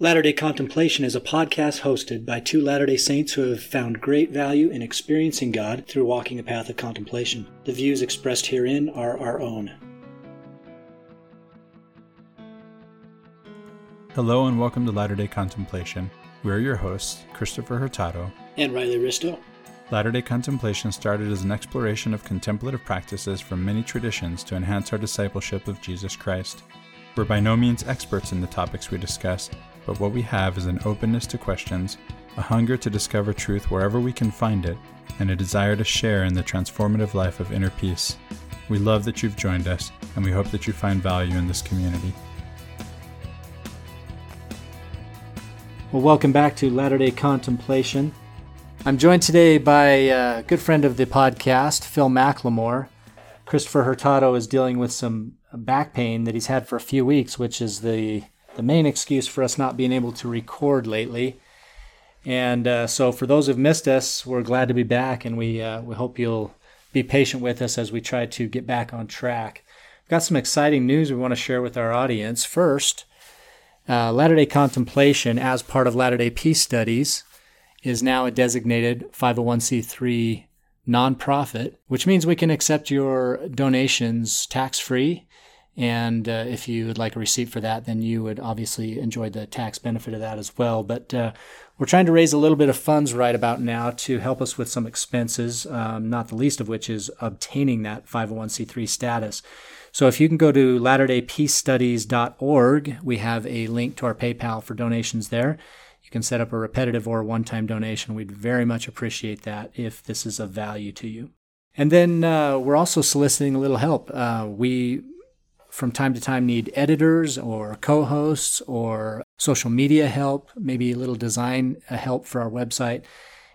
Latter day Contemplation is a podcast hosted by two Latter day Saints who have found great value in experiencing God through walking a path of contemplation. The views expressed herein are our own. Hello and welcome to Latter day Contemplation. We're your hosts, Christopher Hurtado and Riley Risto. Latter day Contemplation started as an exploration of contemplative practices from many traditions to enhance our discipleship of Jesus Christ. We're by no means experts in the topics we discuss, but what we have is an openness to questions, a hunger to discover truth wherever we can find it, and a desire to share in the transformative life of inner peace. We love that you've joined us, and we hope that you find value in this community. Well, welcome back to Latter day Contemplation. I'm joined today by a good friend of the podcast, Phil McLemore. Christopher Hurtado is dealing with some back pain that he's had for a few weeks, which is the the main excuse for us not being able to record lately. And uh, so, for those who've missed us, we're glad to be back, and we uh, we hope you'll be patient with us as we try to get back on track. We've got some exciting news we want to share with our audience. First, uh, Latter Day Contemplation, as part of Latter Day Peace Studies, is now a designated 501c3 nonprofit, which means we can accept your donations tax free and uh, if you would like a receipt for that, then you would obviously enjoy the tax benefit of that as well. But uh, we're trying to raise a little bit of funds right about now to help us with some expenses, um, not the least of which is obtaining that 501c3 status. So if you can go to latterdaypeacestudies.org, we have a link to our PayPal for donations there. You can set up a repetitive or one time donation. We'd very much appreciate that if this is of value to you. And then uh, we're also soliciting a little help. Uh, we from time to time need editors or co hosts or social media help, maybe a little design uh, help for our website.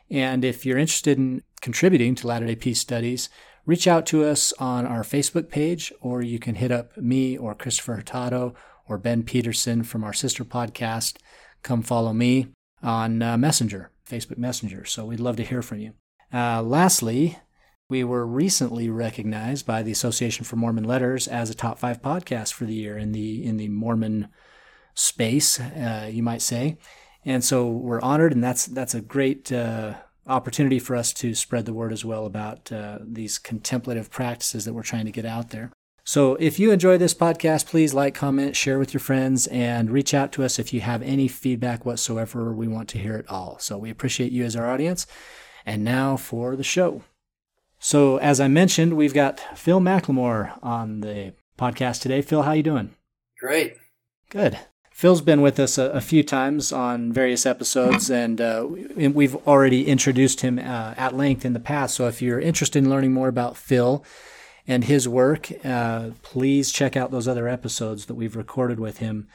And if you're interested in contributing to Latter day Peace Studies, reach out to us on our Facebook page, or you can hit up me or Christopher Hurtado or Ben Peterson from our sister podcast. Come follow me on uh, Messenger, Facebook Messenger. So we'd love to hear from you. Uh, lastly, we were recently recognized by the Association for Mormon Letters as a top five podcast for the year in the in the Mormon space, uh, you might say. And so we're honored, and that's that's a great uh, opportunity for us to spread the word as well about uh, these contemplative practices that we're trying to get out there. So if you enjoy this podcast, please like, comment, share with your friends, and reach out to us if you have any feedback whatsoever. We want to hear it all. So we appreciate you as our audience. And now for the show. So, as I mentioned, we've got Phil McLemore on the podcast today. Phil, how you doing? Great. Good. Phil's been with us a, a few times on various episodes, and uh, we've already introduced him uh, at length in the past. So, if you're interested in learning more about Phil and his work, uh, please check out those other episodes that we've recorded with him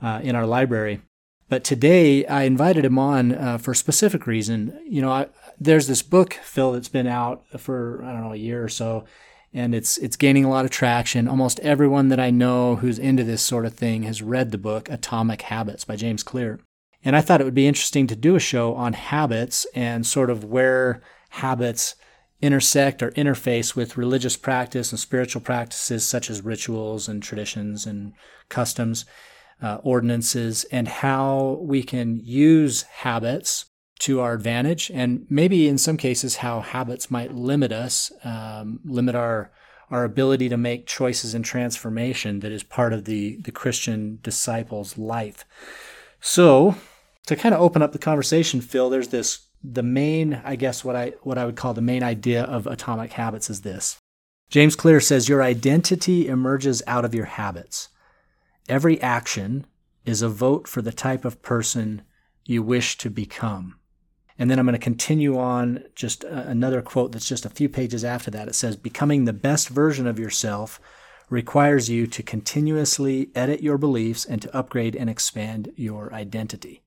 uh, in our library. But today, I invited him on uh, for a specific reason. You know, I, there's this book, Phil, that's been out for I don't know a year or so, and it's it's gaining a lot of traction. Almost everyone that I know who's into this sort of thing has read the book Atomic Habits by James Clear. And I thought it would be interesting to do a show on habits and sort of where habits intersect or interface with religious practice and spiritual practices such as rituals and traditions and customs, uh, ordinances, and how we can use habits to our advantage, and maybe in some cases how habits might limit us, um, limit our our ability to make choices and transformation that is part of the the Christian disciple's life. So, to kind of open up the conversation, Phil, there's this the main, I guess what I what I would call the main idea of atomic habits is this. James Clear says your identity emerges out of your habits. Every action is a vote for the type of person you wish to become. And then I'm going to continue on just another quote that's just a few pages after that. It says, Becoming the best version of yourself requires you to continuously edit your beliefs and to upgrade and expand your identity.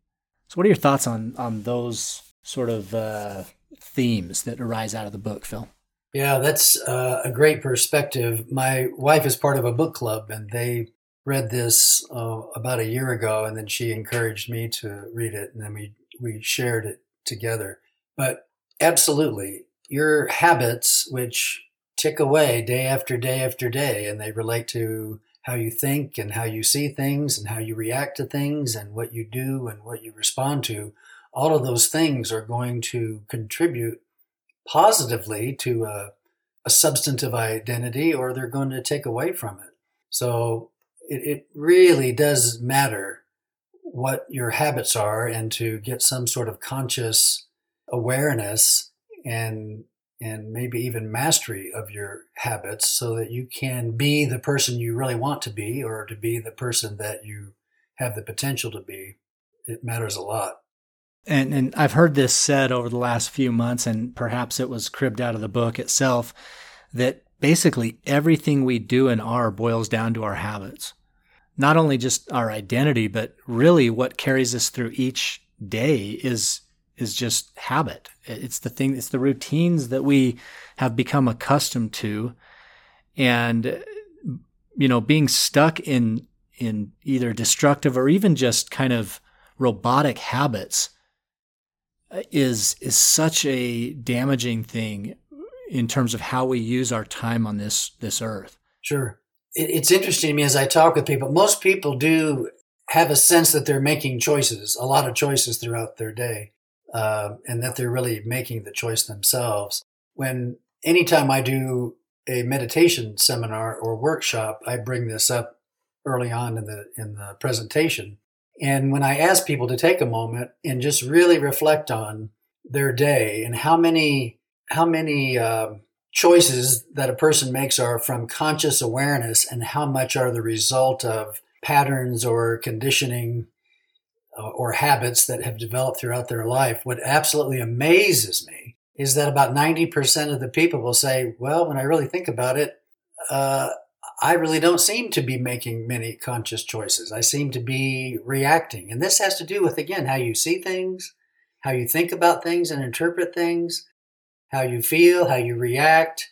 So, what are your thoughts on, on those sort of uh, themes that arise out of the book, Phil? Yeah, that's uh, a great perspective. My wife is part of a book club, and they read this uh, about a year ago, and then she encouraged me to read it, and then we we shared it together. But absolutely, your habits, which tick away day after day after day, and they relate to how you think and how you see things and how you react to things and what you do and what you respond to, all of those things are going to contribute positively to a, a substantive identity or they're going to take away from it. So it, it really does matter what your habits are and to get some sort of conscious awareness and and maybe even mastery of your habits so that you can be the person you really want to be or to be the person that you have the potential to be. It matters a lot. And and I've heard this said over the last few months and perhaps it was cribbed out of the book itself that basically everything we do and are boils down to our habits not only just our identity, but really what carries us through each day is is just habit. It's the thing, it's the routines that we have become accustomed to. And, you know, being stuck in, in either destructive or even just kind of robotic habits uh, is, is such a damaging thing in terms of how we use our time on this, this earth. Sure it's interesting to me as I talk with people. Most people do have a sense that they're making choices, a lot of choices throughout their day, uh, and that they're really making the choice themselves. When anytime I do a meditation seminar or workshop, I bring this up early on in the in the presentation. And when I ask people to take a moment and just really reflect on their day and how many how many uh, choices that a person makes are from conscious awareness and how much are the result of patterns or conditioning uh, or habits that have developed throughout their life. What absolutely amazes me is that about 90% of the people will say, Well, when I really think about it, uh, I really don't seem to be making many conscious choices. I seem to be reacting. And this has to do with, again, how you see things, how you think about things and interpret things, how you feel, how you react.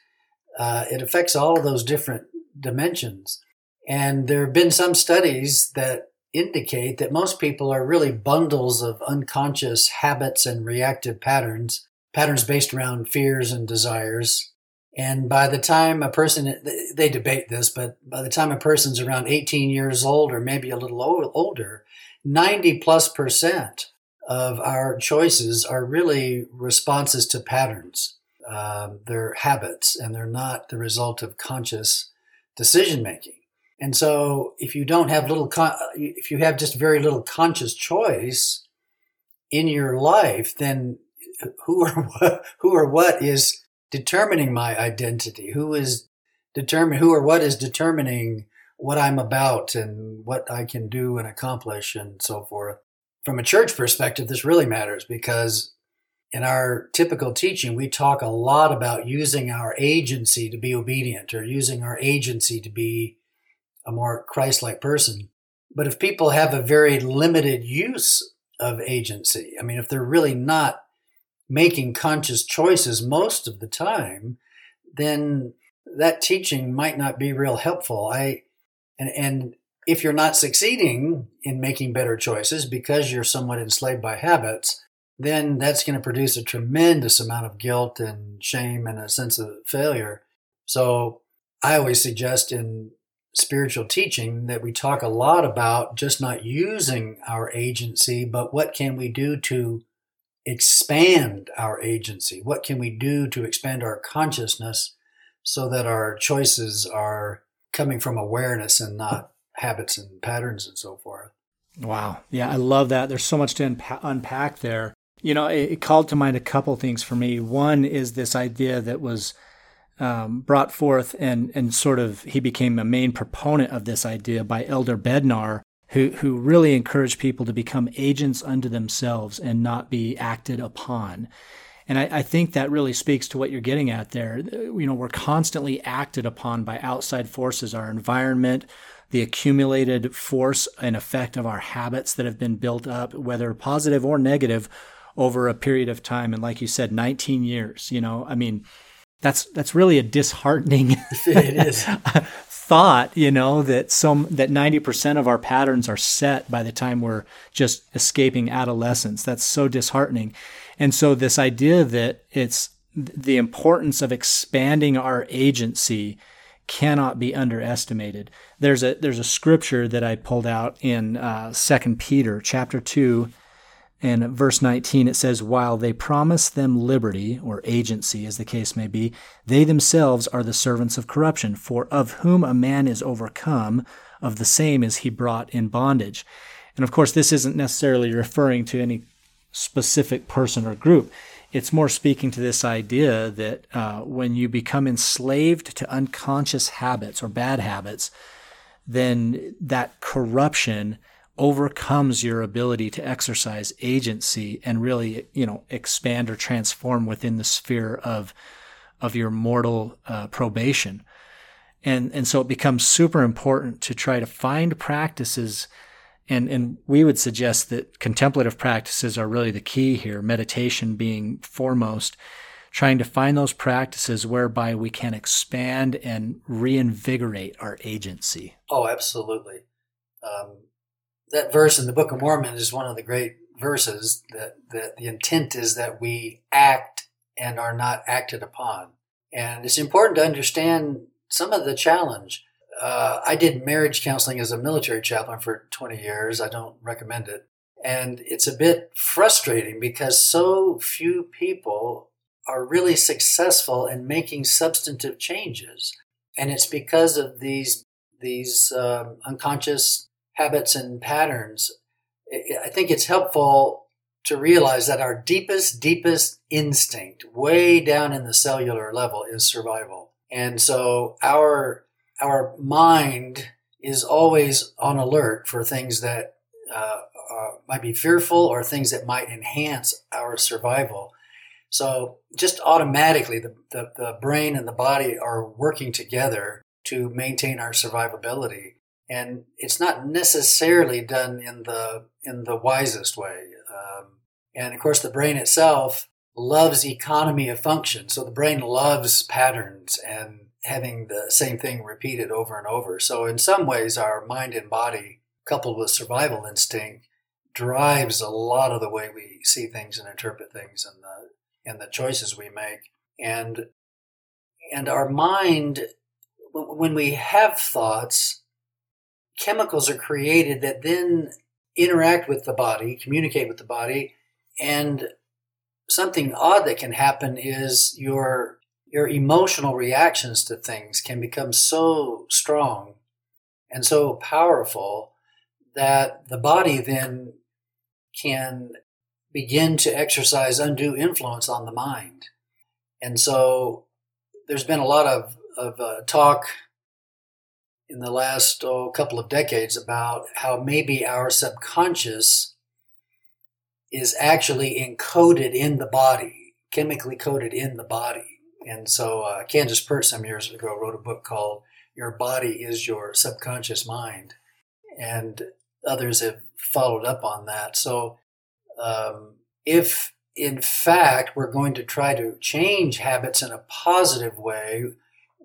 Uh, it affects all of those different dimensions. And there have been some studies that indicate that most people are really bundles of unconscious habits and reactive patterns, patterns based around fears and desires. And by the time a person, they debate this, but by the time a person's around 18 years old or maybe a little older, 90 plus percent of our choices are really responses to patterns. Uh, they're habits and they're not the result of conscious decision making. And so if you don't have little, con- if you have just very little conscious choice in your life, then who or what, who or what is determining my identity? Who is determine who or what is determining what I'm about and what I can do and accomplish and so forth from a church perspective, this really matters because in our typical teaching, we talk a lot about using our agency to be obedient or using our agency to be a more Christ like person. But if people have a very limited use of agency, I mean, if they're really not making conscious choices most of the time, then that teaching might not be real helpful. I and and if you're not succeeding in making better choices because you're somewhat enslaved by habits, then that's going to produce a tremendous amount of guilt and shame and a sense of failure. So I always suggest in spiritual teaching that we talk a lot about just not using our agency, but what can we do to expand our agency? What can we do to expand our consciousness so that our choices are coming from awareness and not habits and patterns and so forth. Wow. Yeah, I love that. There's so much to unpa- unpack there. You know, it, it, called to mind a couple things for me. One is this idea that was um, brought forth and, and sort of he became a main proponent of this idea by Elder Bednar, who, who really encouraged people to become agents unto themselves and not be acted upon. And I, I, think that really speaks to what you're getting at there. You know, we're constantly acted upon by outside forces, our environment, the accumulated force and effect of our habits that have been built up, whether positive or negative, over a period of time. And like you said, 19 years, you know, I mean, that's that's really a disheartening it is. thought, you know, that some that 90% of our patterns are set by the time we're just escaping adolescence. That's so disheartening. And so this idea that it's the importance of expanding our agency cannot be underestimated. There's a there's a scripture that I pulled out in uh, Second Peter chapter two, and verse 19 it says, "While they promise them liberty or agency, as the case may be, they themselves are the servants of corruption. For of whom a man is overcome, of the same is he brought in bondage." And of course, this isn't necessarily referring to any specific person or group. It's more speaking to this idea that uh, when you become enslaved to unconscious habits or bad habits, then that corruption overcomes your ability to exercise agency and really, you know, expand or transform within the sphere of of your mortal uh, probation. And and so it becomes super important to try to find practices and, and we would suggest that contemplative practices are really the key here, meditation being foremost, trying to find those practices whereby we can expand and reinvigorate our agency. Oh, absolutely. Um, that verse in the Book of Mormon is one of the great verses that, that the intent is that we act and are not acted upon. And it's important to understand some of the challenge uh, I did marriage counseling as a military chaplain for 20 years. I don't recommend it. And it's a bit frustrating because so few people are really successful in making substantive changes. And it's because of these, these um, unconscious habits and patterns. I think it's helpful to realize that our deepest, deepest instinct, way down in the cellular level, is survival. And so our our mind is always on alert for things that uh, uh, might be fearful or things that might enhance our survival. So just automatically, the, the, the brain and the body are working together to maintain our survivability. And it's not necessarily done in the in the wisest way. Um, and of course, the brain itself loves economy of function. So the brain loves patterns and having the same thing repeated over and over. So, in some ways, our mind and body, coupled with survival instinct, drives a lot of the way we see things and interpret things and the and the choices we make. And and our mind, when we have thoughts, chemicals are created that then interact with the body, communicate with the body, and something odd that can happen is your your emotional reactions to things can become so strong and so powerful that the body then can begin to exercise undue influence on the mind. And so there's been a lot of, of uh, talk in the last oh, couple of decades about how maybe our subconscious is actually encoded in the body, chemically coded in the body. And so uh, Candace Pert some years ago wrote a book called Your Body is Your Subconscious Mind. And others have followed up on that. So um, if in fact we're going to try to change habits in a positive way,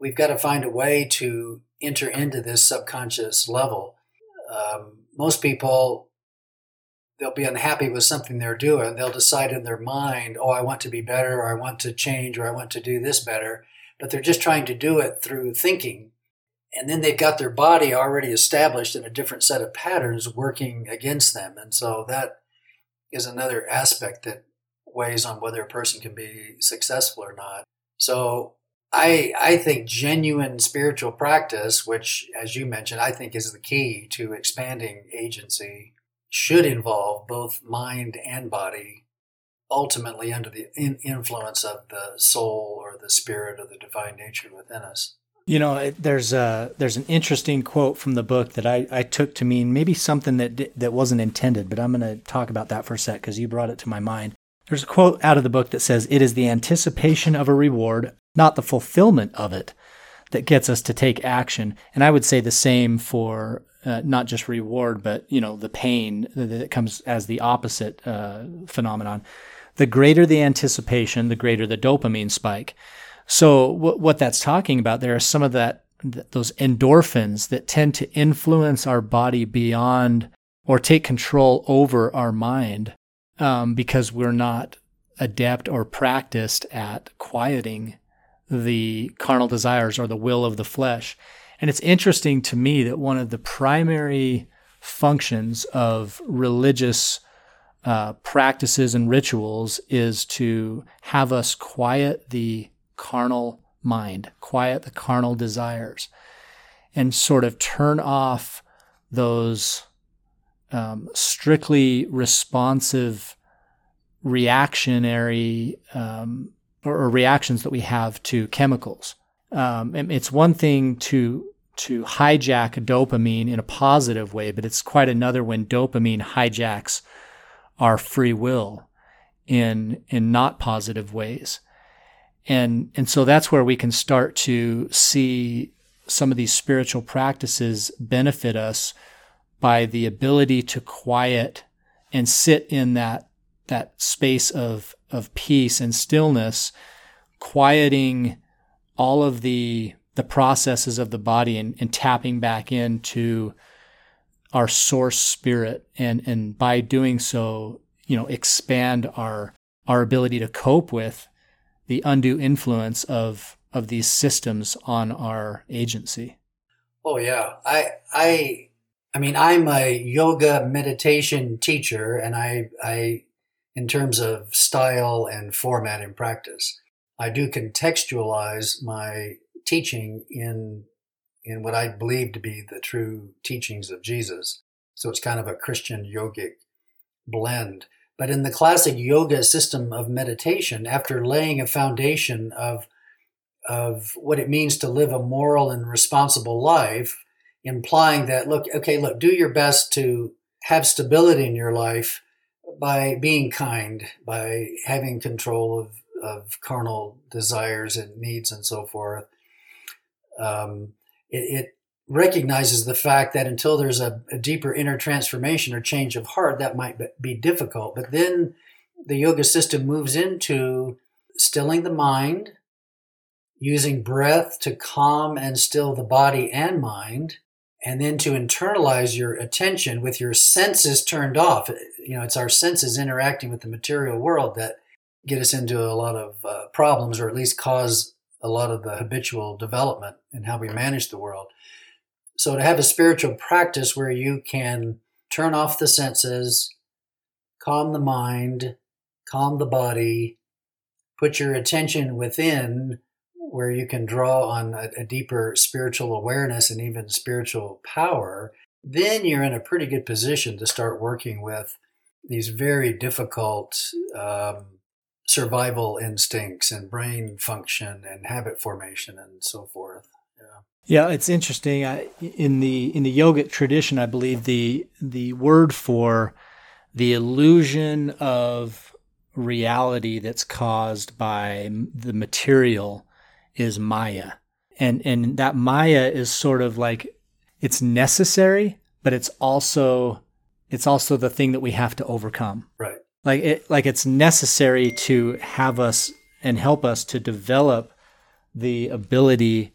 we've got to find a way to enter into this subconscious level. Um, most people they'll be unhappy with something they're doing. They'll decide in their mind, oh, I want to be better, or I want to change, or I want to do this better. But they're just trying to do it through thinking. And then they've got their body already established in a different set of patterns working against them. And so that is another aspect that weighs on whether a person can be successful or not. So I, I think genuine spiritual practice, which, as you mentioned, I think is the key to expanding agency should involve both mind and body, ultimately under the in- influence of the soul or the spirit or the divine nature within us. You know, there's a there's an interesting quote from the book that I, I took to mean maybe something that that wasn't intended, but I'm going to talk about that for a sec because you brought it to my mind. There's a quote out of the book that says, "It is the anticipation of a reward, not the fulfillment of it, that gets us to take action." And I would say the same for uh, not just reward, but you know the pain that comes as the opposite uh, phenomenon. The greater the anticipation, the greater the dopamine spike. So w- what that's talking about there is some of that th- those endorphins that tend to influence our body beyond or take control over our mind um, because we're not adept or practiced at quieting the carnal desires or the will of the flesh. And it's interesting to me that one of the primary functions of religious uh, practices and rituals is to have us quiet the carnal mind, quiet the carnal desires, and sort of turn off those um, strictly responsive reactionary um, or, or, reactions that we have to chemicals. Um, it's one thing to to hijack dopamine in a positive way, but it's quite another when dopamine hijacks our free will in in not positive ways. And and so that's where we can start to see some of these spiritual practices benefit us by the ability to quiet and sit in that that space of of peace and stillness, quieting all of the the processes of the body and, and tapping back into our source spirit and and by doing so, you know, expand our our ability to cope with the undue influence of of these systems on our agency. Oh yeah. I I I mean, I'm a yoga meditation teacher and I I in terms of style and format in practice. I do contextualize my teaching in in what I believe to be the true teachings of Jesus. So it's kind of a Christian yogic blend. But in the classic yoga system of meditation, after laying a foundation of of what it means to live a moral and responsible life, implying that look, okay, look, do your best to have stability in your life by being kind, by having control of, of carnal desires and needs and so forth. Um, it, it, recognizes the fact that until there's a, a, deeper inner transformation or change of heart, that might be difficult. But then the yoga system moves into stilling the mind, using breath to calm and still the body and mind, and then to internalize your attention with your senses turned off. You know, it's our senses interacting with the material world that get us into a lot of uh, problems, or at least cause a lot of the habitual development in how we manage the world. So, to have a spiritual practice where you can turn off the senses, calm the mind, calm the body, put your attention within where you can draw on a, a, deeper spiritual awareness and even spiritual power, then you're in a pretty good position to start working with these very difficult um, survival instincts and brain function and habit formation and so forth. Yeah. Yeah, it's interesting. I, in the in the yogic tradition, I believe the the word for the illusion of reality that's caused by the material is Maya. And and that Maya is sort of like it's necessary, but it's also it's also the thing that we have to overcome. Right. Like it like it's necessary to have us and help us to develop the ability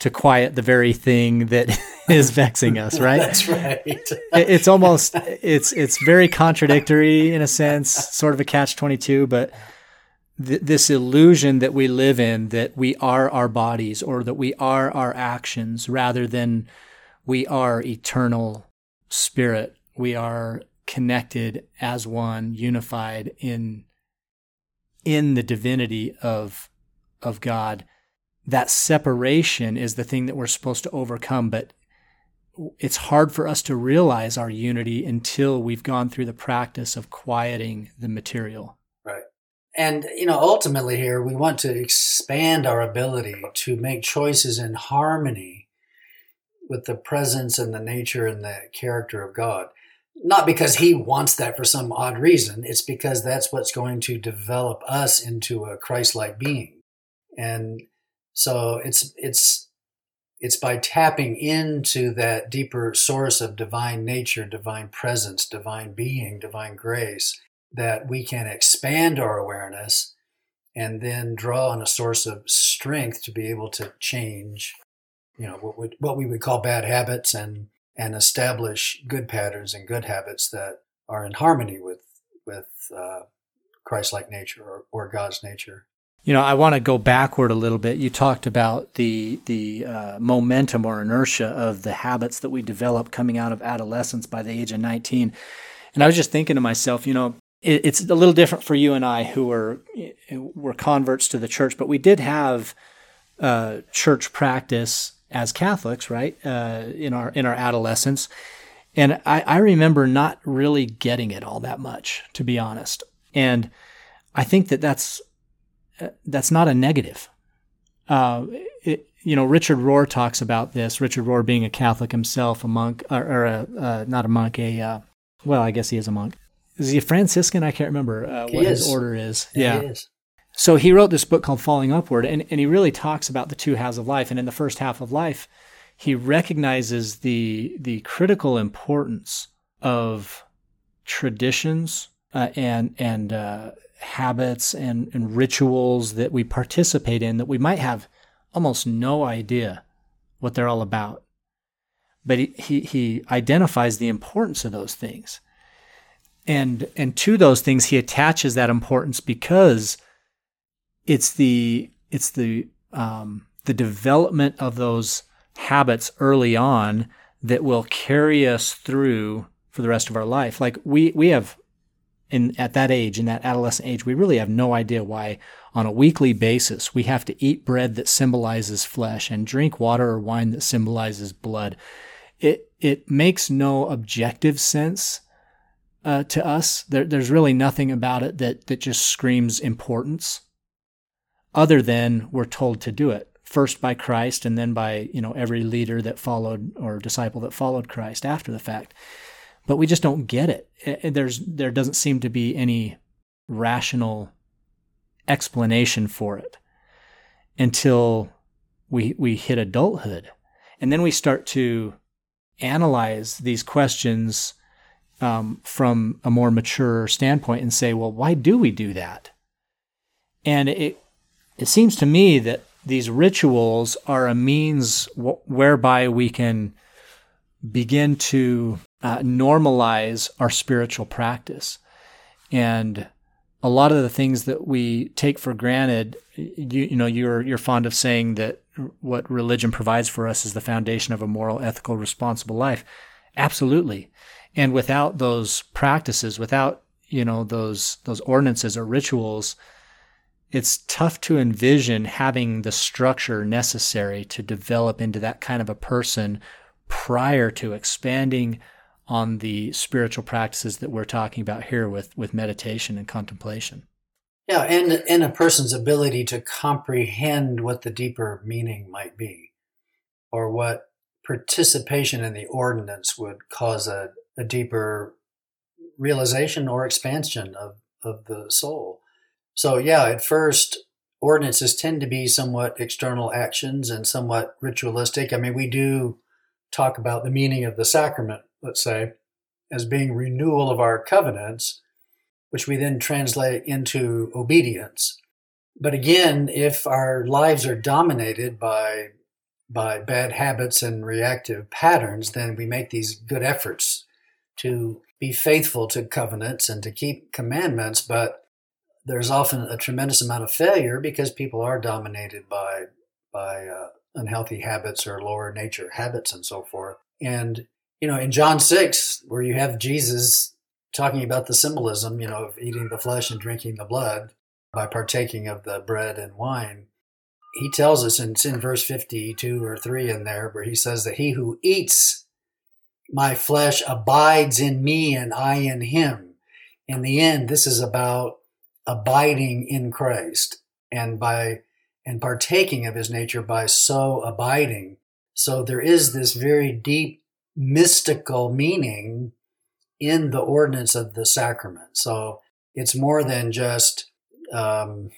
to quiet the very thing that is vexing us, right? That's right. it's almost it's it's very contradictory in a sense, sort of a catch 22, but th- this illusion that we live in that we are our bodies or that we are our actions rather than we are eternal spirit. We are connected as one, unified in in the divinity of of God. That separation is the thing that we're supposed to overcome, but it's hard for us to realize our unity until we've gone through the practice of quieting the material. Right. And, you know, ultimately here, we want to expand our ability to make choices in harmony with the presence and the nature and the character of God. Not because he wants that for some odd reason, it's because that's what's going to develop us into a Christ like being. And so it's, it's, it's by tapping into that deeper source of divine nature, divine presence, divine being, divine grace that we can expand our awareness and then draw on a source of strength to be able to change, you know, what, would, what we would call bad habits and, and establish good patterns and good habits that are in harmony with, with uh, Christ-like nature or, or God's nature. You know, I want to go backward a little bit. You talked about the the uh, momentum or inertia of the habits that we develop coming out of adolescence by the age of 19. And I was just thinking to myself, you know, it, it's a little different for you and I who were were converts to the church, but we did have uh, church practice as Catholics, right? Uh, in our in our adolescence, and I, I remember not really getting it all that much, to be honest. And I think that that's that's not a negative. Uh, it, you know, Richard Rohr talks about this. Richard Rohr being a Catholic himself, a monk, or, or a, uh, not a monk, a uh, well, I guess he is a monk. Is he a Franciscan? I can't remember uh, what his order is. Yeah. yeah. So he wrote this book called Falling Upward, and, and he really talks about the two halves of life. And in the first half of life, he recognizes the the critical importance of traditions uh, and and uh, habits and, and rituals that we participate in that we might have almost no idea what they're all about. But he, he, he identifies the importance of those things. And, and to those things, he attaches that importance because it's the, it's the, um, the development of those habits early on that will carry us through for the rest of our life. Like we, we have in at that age, in that adolescent age, we really have no idea why on a weekly basis we have to eat bread that symbolizes flesh and drink water or wine that symbolizes blood. It it makes no objective sense uh, to us. There, there's really nothing about it that that just screams importance, other than we're told to do it first by Christ and then by you know every leader that followed or disciple that followed Christ after the fact but we just don't get it. There's there doesn't seem to be any rational explanation for it until we we hit adulthood, and then we start to analyze these questions um, from a more mature standpoint and say, well, why do we do that? And it it seems to me that these rituals are a means w- whereby we can begin to uh, normalize our spiritual practice. And a lot of the things that we take for granted, you, you know, you're you're fond of saying that what religion provides for us is the foundation of a moral, ethical, responsible life. Absolutely. And without those practices, without you know those those ordinances or rituals, it's tough to envision having the structure necessary to develop into that kind of a person prior to expanding on the spiritual practices that we're talking about here with, with meditation and contemplation. Yeah, and, and a person's ability to comprehend what the deeper meaning might be, or what participation in the ordinance would cause a, a deeper realization or expansion of, of the soul. So, yeah, at first, ordinances tend to be somewhat external actions and somewhat ritualistic. I mean, we do talk about the meaning of the sacrament let's say, as being renewal of our covenants, which we then translate into obedience. But again, if our lives are dominated by by bad habits and reactive patterns, then we make these good efforts to be faithful to covenants and to keep commandments, but there's often a tremendous amount of failure because people are dominated by by uh, unhealthy habits or lower nature habits and so forth. And you know, in John 6, where you have Jesus talking about the symbolism, you know, of eating the flesh and drinking the blood by partaking of the bread and wine, he tells us, and it's in verse 52 or 3 in there, where he says that he who eats my flesh abides in me and I in him. In the end, this is about abiding in Christ and by and partaking of his nature by so abiding. So there is this very deep mystical meaning in the ordinance of the sacrament. So it's more than just um,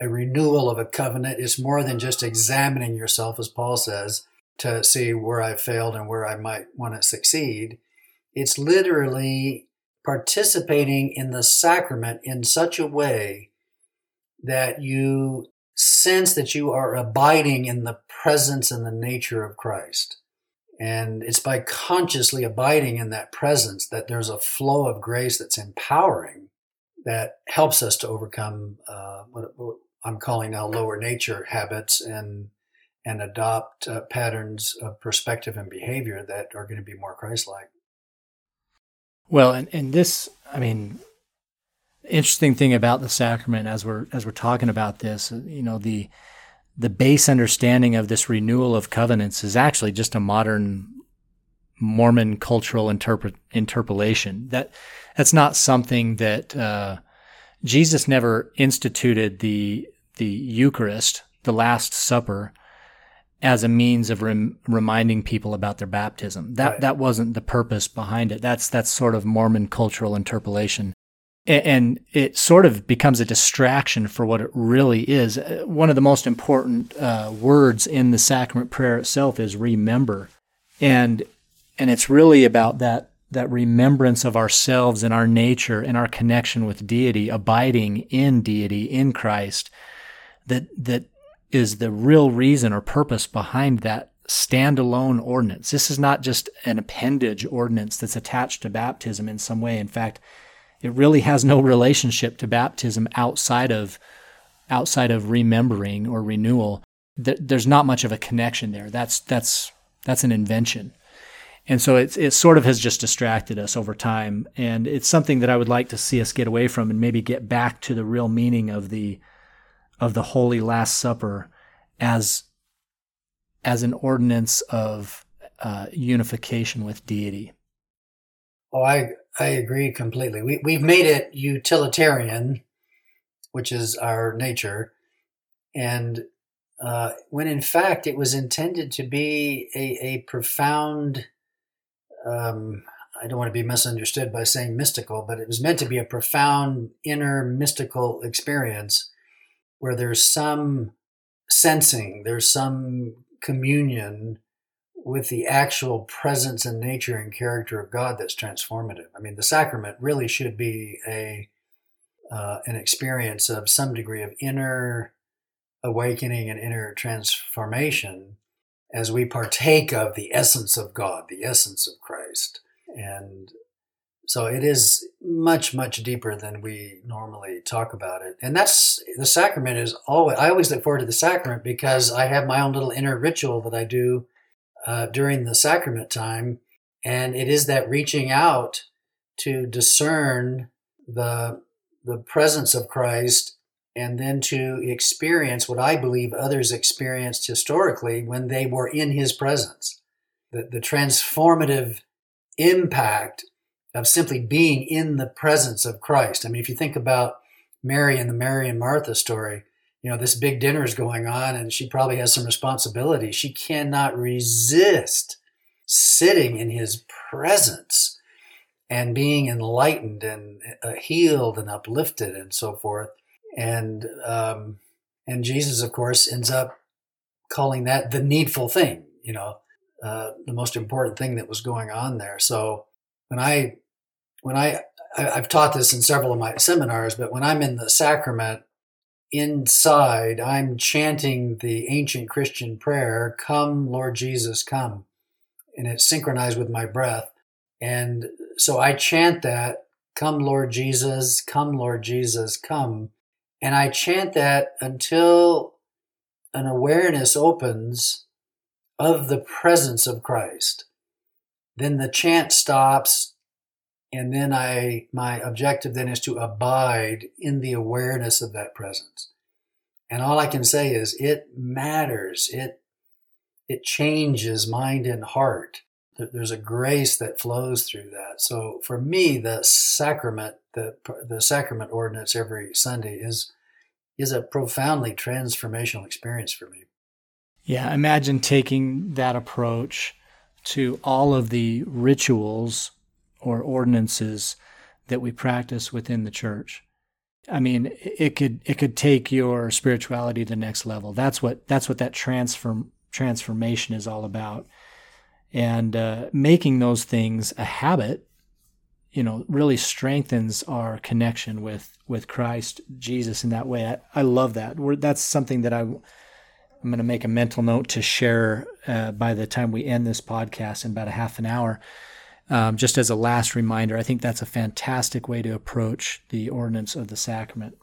a renewal of a covenant. It's more than just examining yourself, as Paul says, to see where I failed and where I might want to succeed. It's literally participating in the sacrament in such a way that you sense that you are abiding in the presence and the nature of Christ. And it's by consciously abiding in that presence that there's a flow of grace that's empowering that helps us to overcome uh, what, I'm calling now lower nature habits and and adopt uh, patterns of perspective and behavior that are going to be more Christ-like. Well, and, and this, I mean, interesting thing about the sacrament as we're as we're talking about this, you know, the the base understanding of this renewal of covenants is actually just a modern Mormon cultural interpret, interpolation. That that's not something that uh, Jesus never instituted the the Eucharist, the Last Supper, as a means of rem- reminding people about their baptism. That right. that wasn't the purpose behind it. That's that's sort of Mormon cultural interpolation and it sort of becomes a distraction for what it really is. Uh, one of the most important uh, words in the sacrament prayer itself is remember, and and it's really about that that remembrance of ourselves and our nature and our connection with deity, abiding in deity in Christ. That that is the real reason or purpose behind that standalone ordinance. This is not just an appendage ordinance that's attached to baptism in some way. In fact it really has no relationship to baptism outside of outside of remembering or renewal. There's not much of a connection there. That's that's that's an invention. And so it, it sort of has just distracted us over time. And it's something that I would like to see us get away from and maybe get back to the real meaning of the of the Holy Last Supper as as an ordinance of uh, unification with deity. Oh, I I agree completely. We we've made it utilitarian, which is our nature, and uh, when in fact it was intended to be a, a profound. Um, I don't want to be misunderstood by saying mystical, but it was meant to be a profound inner mystical experience where there's some sensing, there's some communion with the actual presence and nature and character of God that's transformative. I mean, the sacrament really should be a uh, an experience of some degree of inner awakening and inner transformation as we partake of the essence of God, the essence of Christ. And so it is much, much deeper than we normally talk about it. And that's the sacrament is always, I always look forward to the sacrament because I have my own little inner ritual that I do uh, during the sacrament time. And it is that reaching out to discern the, the presence of Christ and then to experience what I believe others experienced historically when they were in his presence. The, the transformative impact of simply being in the presence of Christ. I mean, if you think about Mary and the Mary and Martha story, you know, this big dinner is going on and she probably has some responsibility. She cannot resist sitting in his presence and being enlightened and uh, healed and uplifted and so forth. And, um, and Jesus, of course, ends up calling that the needful thing, you know, uh, the most important thing that was going on there. So when I, when I, I've taught this in several of my seminars, but when I'm in the sacrament, inside, I'm chanting the ancient Christian prayer, Come, Lord Jesus, come. And it's synchronized with my breath. And so I chant that, Come, Lord Jesus, come, Lord Jesus, come. And I chant that until an awareness opens of the presence of Christ. Then the chant stops and then i my objective then is to abide in the awareness of that presence. And all i can say is it matters. It it changes mind and heart. There's a grace that flows through that. So for me the sacrament the the sacrament ordinance every sunday is is a profoundly transformational experience for me. Yeah imagine taking that approach to all of the rituals or ordinances that we practice within the church. I mean, it could it could take your spirituality to the next level. That's what that's what that transform transformation is all about, and uh, making those things a habit, you know, really strengthens our connection with with Christ Jesus in that way. I, I love that. We're, that's something that I I'm going to make a mental note to share uh, by the time we end this podcast in about a half an hour um, just as a last reminder, I think that's a fantastic way to approach the ordinance of the sacrament.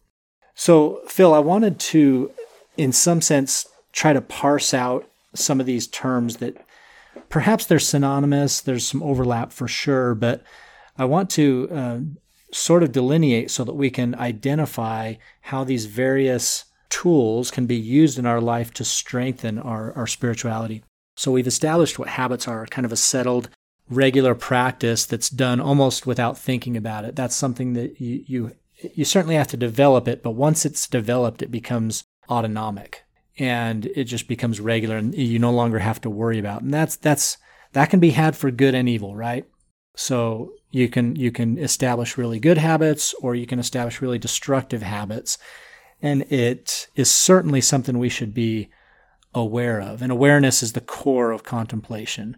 So, Phil, I wanted to, in some sense, try to parse out some of these terms that perhaps they're synonymous. There's some overlap for sure, but I want to uh, sort of delineate so that we can identify how these various tools can be used in our life to strengthen our, our spirituality. So we've established what habits are, kind of a settled, regular practice that's done almost without thinking about it. That's something that you, you you certainly have to develop it, but once it's developed, it becomes autonomic and it just becomes regular and you no longer have to worry about. And that's that's that can be had for good and evil, right? So you can you can establish really good habits or you can establish really destructive habits. And it is certainly something we should be aware of. And awareness is the core of contemplation.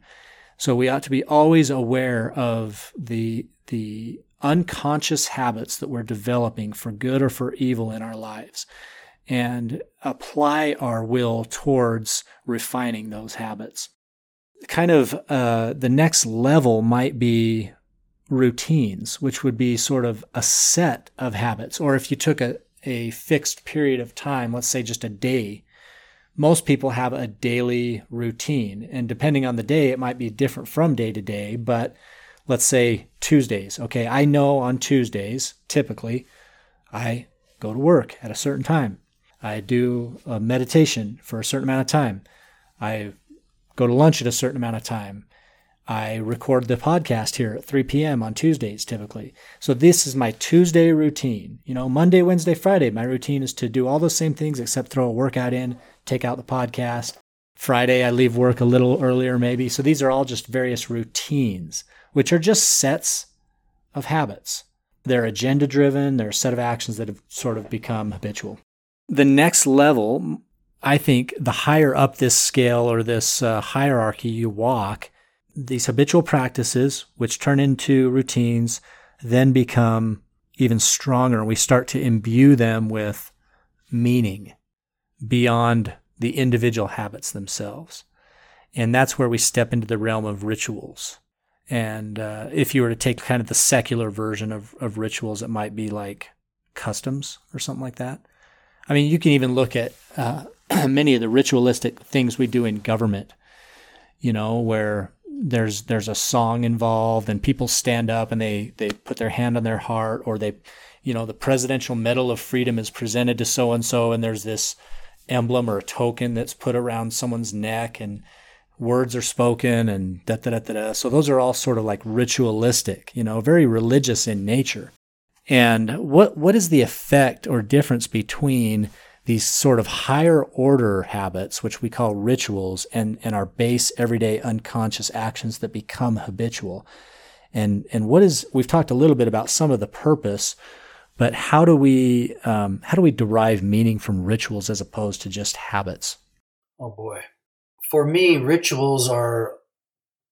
So we ought to be always aware of the the unconscious habits that we're developing for good or for evil in our lives and apply our will towards refining those habits. Kind of uh, the next level might be routines, which would be sort of a set of habits. Or if you took a, a fixed period of time, let's say just a day, most people have a daily routine. And depending on the day, it might be different from day to day. But let's say Tuesdays. Okay, I know on Tuesdays, typically, I go to work at a certain time. I do a meditation for a certain amount of time. I go to lunch at a certain amount of time. I record the podcast here at 3 p.m. on Tuesdays typically. So this is my Tuesday routine. You know, Monday, Wednesday, Friday, my routine is to do all those same things except throw a workout in, take out the podcast. Friday, I leave work a little earlier maybe. So these are all just various routines, which are just sets of habits. They're agenda driven, they're a set of actions that have sort of become habitual the next level, I think the higher up this scale or this uh, hierarchy you walk, these habitual practices, which turn into routines, then become even stronger. We start to imbue them with meaning beyond the individual habits themselves. And that's where we step into the realm of rituals. And uh, if you were to take kind of the secular version of, of rituals, it might be like customs or something like that. I mean, you can even look at uh, many of the ritualistic things we do in government. You know, where there's there's a song involved and people stand up and they they put their hand on their heart or they, you know, the Presidential Medal of Freedom is presented to so and so and there's this emblem or a token that's put around someone's neck and words are spoken and da da da da. da. So those are all sort of like ritualistic, you know, very religious in nature. And what what is the effect or difference between these sort of higher order habits, which we call rituals, and, and our base everyday unconscious actions that become habitual? And and what is we've talked a little bit about some of the purpose, but how do we um, how do we derive meaning from rituals as opposed to just habits? Oh boy, for me, rituals are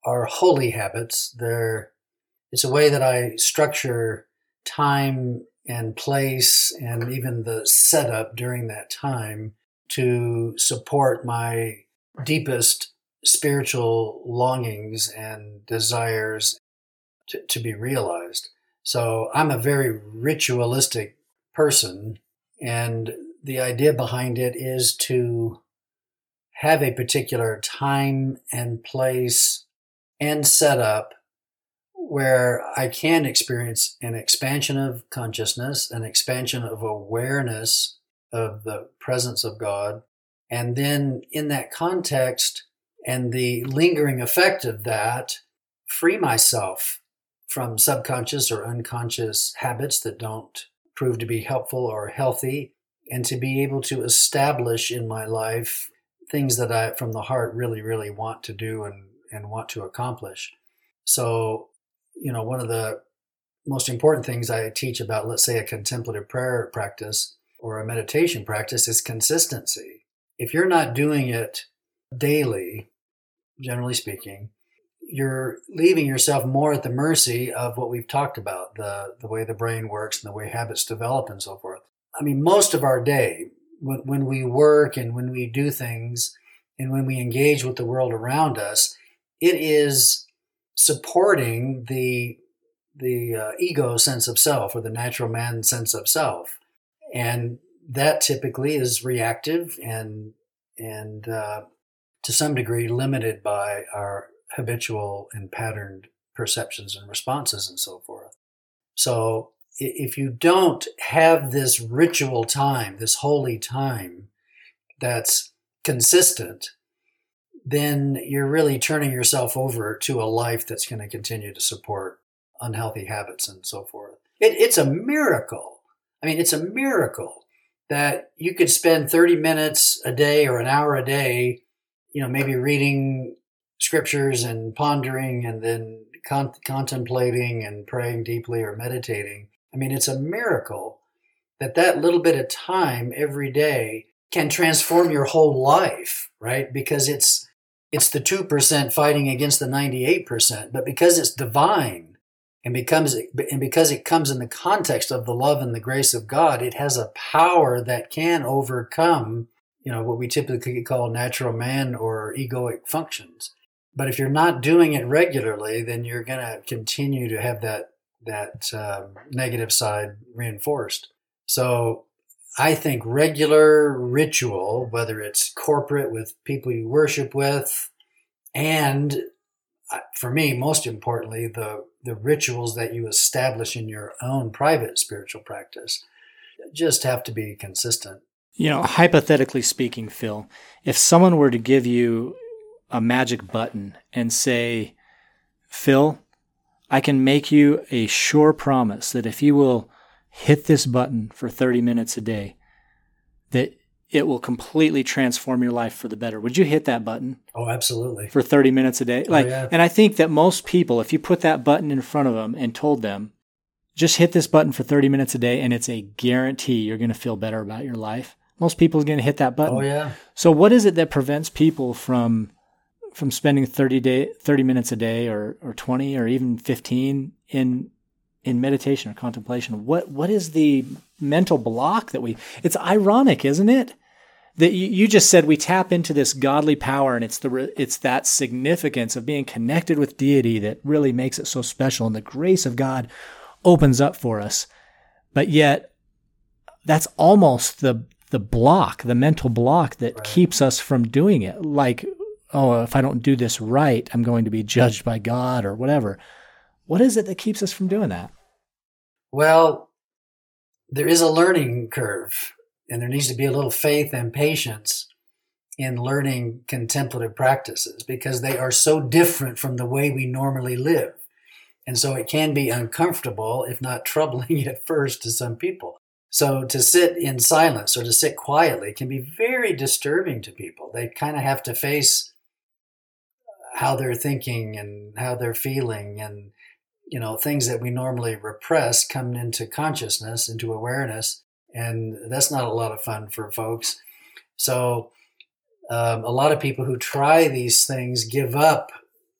are holy habits. They're it's a way that I structure time and place and even the setup during that time to support my deepest spiritual longings and desires to, to be realized. So I'm a very ritualistic person, and the idea behind it is to have a particular time and place and setup where I can experience an expansion of consciousness, an expansion of awareness of the presence of God. And then in that context and the lingering effect of that, free myself from subconscious or unconscious habits that don't prove to be helpful or healthy, and to be able to establish in my life things that I, from the heart, really, really want to do and, and want to accomplish. So you know, one of the most important things I teach about, let's say, a contemplative prayer practice or a meditation practice is consistency. If you're not doing it daily, generally speaking, you're leaving yourself more at the mercy of what we've talked about the, the way the brain works and the way habits develop and so forth. I mean, most of our day, when, when we work and when we do things and when we engage with the world around us, it is supporting the the uh, ego sense of self or the natural man sense of self and that typically is reactive and and uh, to some degree limited by our habitual and patterned perceptions and responses and so forth. So if you don't have this ritual time, this holy time that's consistent, then you're really turning yourself over to a life that's going to continue to support unhealthy habits and so forth. It, it's a miracle. I mean, it's a miracle that you could spend 30 minutes a day or an hour a day, you know, maybe reading scriptures and pondering and then con- contemplating and praying deeply or meditating. I mean, it's a miracle that that little bit of time every day can transform your whole life, right? Because it's it's the 2% fighting against the 98%, but because it's divine and becomes and because it comes in the context of the love and the grace of God, it has a power that can overcome, you know, what we typically call natural man or egoic functions. But if you're not doing it regularly, then you're going to continue to have that that um, negative side reinforced. So I think regular ritual, whether it's corporate with people you worship with, and uh, for me, most importantly, the the rituals that you establish in your own private spiritual practice just have to be consistent. You know, hypothetically speaking, Phil, if someone were to give you a magic button and say, Phil, I can make you a sure promise that if you will hit this button for 30 minutes a day, that it will completely transform your life for the better. Would you hit that button? Oh, absolutely. For 30 minutes a day? Oh, Like yeah. and I think that most people if you put that button in front of them and told them just hit this button for 30 minutes a day and it's a guarantee you're going to feel better about your life. Most people are going to hit that button. Oh, yeah. So what is it that prevents people from from spending 30 day 30 minutes a day or or 20 or even 15 in in meditation or contemplation? What what is the mental block that we It's ironic, isn't it? That you, you just said we tap into this godly power and it's the it's that significance of being connected with deity that really makes it so special and the grace of God opens up for us. But yet that's almost the the block, the mental block that Right. keeps us from doing it. Like, oh, if I don't do this right, I'm going to be judged by God or whatever. What is it that keeps us from doing that? Well, there is a learning curve, and there needs to be a little faith and patience in learning contemplative practices because they are so different from the way we normally live. And so it can be uncomfortable, if not troubling at first to some people. So to sit in silence or to sit quietly can be very disturbing to people. They kind of have to face how they're thinking and how they're feeling and you know things that we normally repress come into consciousness into awareness and that's not a lot of fun for folks. So um, a lot of people who try these things give up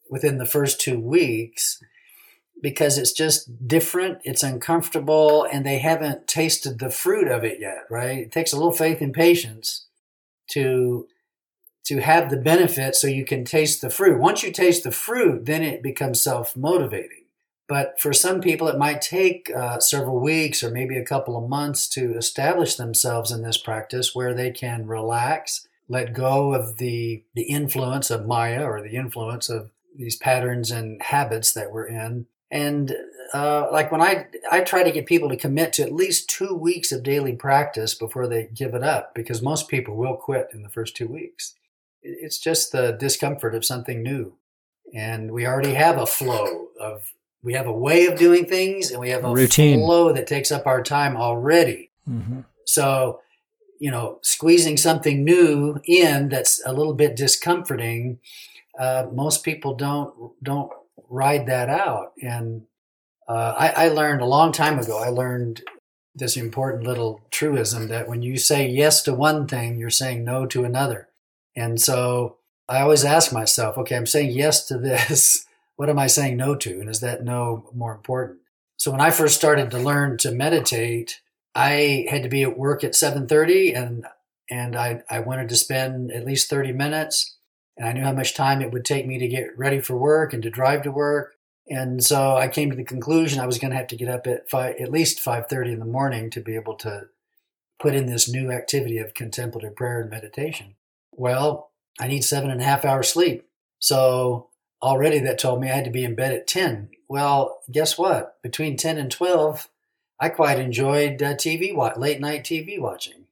within the first two weeks because it's just different it's uncomfortable and they haven't tasted the fruit of it yet right? It takes a little faith and patience to to have the benefit so you can taste the fruit. Once you taste the fruit then it becomes self-motivating but for some people, it might take uh, several weeks or maybe a couple of months to establish themselves in this practice where they can relax, let go of the, the influence of Maya or the influence of these patterns and habits that we're in. And uh, like when I, I try to get people to commit to at least two weeks of daily practice before they give it up, because most people will quit in the first two weeks. It's just the discomfort of something new. And we already have a flow of we have a way of doing things and we have a Routine. flow that takes up our time already. Mm-hmm. So, you know, squeezing something new in that's a little bit discomforting, uh, most people don't don't ride that out. And uh, I, I learned a long time ago. I learned this important little truism that when you say yes to one thing, you're saying no to another. And so I always ask myself, okay, I'm saying yes to this. What am I saying no to? And is that no more important? So when I first started to learn to meditate, I had to be at work at 7:30 and and I, I wanted to spend at least 30 minutes and I knew how much time it would take me to get ready for work and to drive to work. And so I came to the conclusion I was going to have to get up at five, at least 5:30 in the morning to be able to put in this new activity of contemplative prayer and meditation? Well, I need seven and a half hours sleep. So already that told me I had to be in bed at 10. Well, guess what? Between 10 and 12, I quite enjoyed uh, TV, late night TV watching.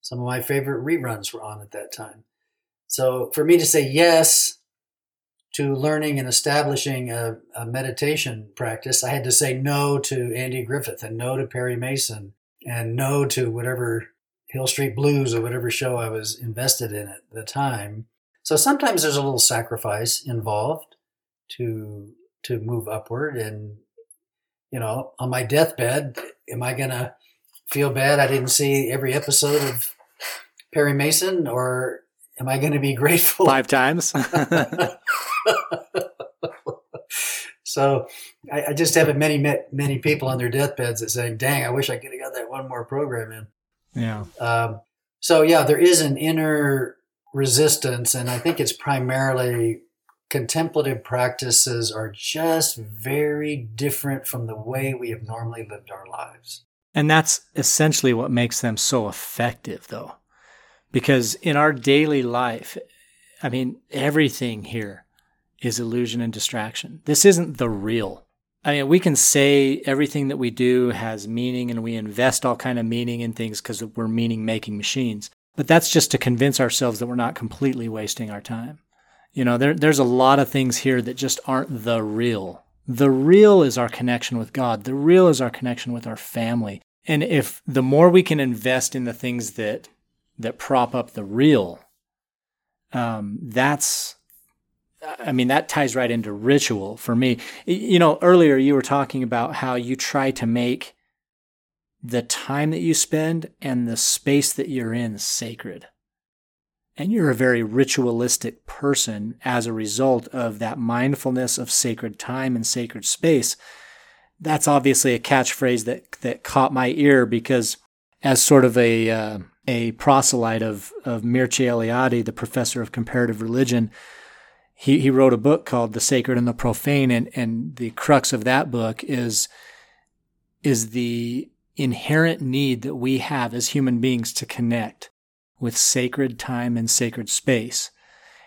Some of my favorite reruns were on at that time. So for me to say yes to learning and establishing a, a meditation practice, I had to say no to Andy Griffith and no to Perry Mason and no to whatever Hill Street Blues or whatever show I was invested in at the time. So sometimes there's a little sacrifice involved to to move upward and you know, on my deathbed, am I going to feel bad I didn't see every episode of Perry Mason or am I going to be grateful five times? so I, I, just haven't many met many people on their deathbeds that say, "Dang, I wish I could have got that one more program in." Yeah. Um, so yeah, there is an inner resistance, and I think it's primarily contemplative practices are just very different from the way we have normally lived our lives. And that's essentially what makes them so effective, though. Because in our daily life, I mean, everything here is illusion and distraction. This isn't the real. I mean, we can say everything that we do has meaning and we invest all kind of meaning in things because we're meaning making machines. But that's just to convince ourselves that we're not completely wasting our time. You know, there, there's a lot of things here that just aren't the real. The real is our connection with God. The real is our connection with our family. And if the more we can invest in the things that that prop up the real, um, that's I mean, that ties right into ritual for me. You know, earlier you were talking about how you try to make the time that you spend and the space that you're in sacred and you're a very ritualistic person as a result of that mindfulness of sacred time and sacred space. That's obviously a catchphrase that that caught my ear because, as sort of a uh, a proselyte of of Mircea Eliade, the professor of comparative religion, he he wrote a book called The Sacred and the Profane, and and the crux of that book is is the inherent need that we have as human beings to connect with sacred time and sacred space.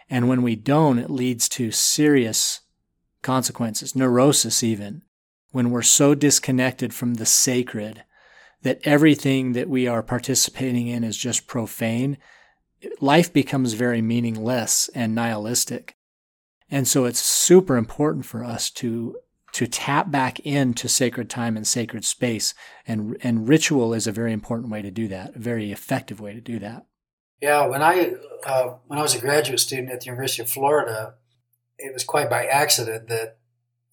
And when we don't, it leads to serious consequences, neurosis even, when we're so disconnected from the sacred that everything that we are participating in is just profane. Life becomes very meaningless and nihilistic. And so it's super important for us to to tap back into sacred time and sacred space and and ritual is a very important way to do that, a very effective way to do that. Yeah, when I uh, when I was a graduate student at the University of Florida, it was quite by accident that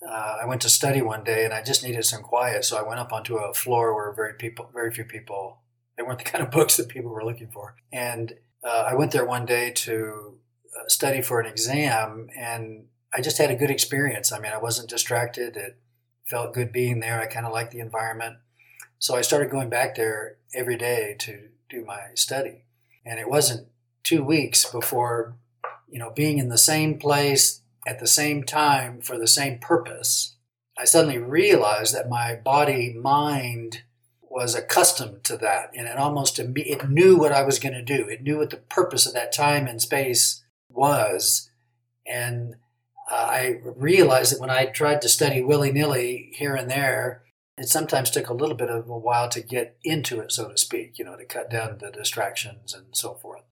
uh, I went to study one day, and I just needed some quiet. So I went up onto a floor where very people, very few people. They weren't the kind of books that people were looking for, and uh, I went there one day to uh, study for an exam, and I just had a good experience. I mean, I wasn't distracted. It felt good being there. I kind of liked the environment, so I started going back there every day to do my study. And it wasn't two weeks before, you know, being in the same place at the same time for the same purpose, I suddenly realized that my body mind was accustomed to that and it almost it knew what I was going to do. It knew what the purpose of that time and space was. And I realized that when I tried to study willy nilly here and there, it sometimes took a little bit of a while to get into it, so to speak, you know, to cut down the distractions and so forth.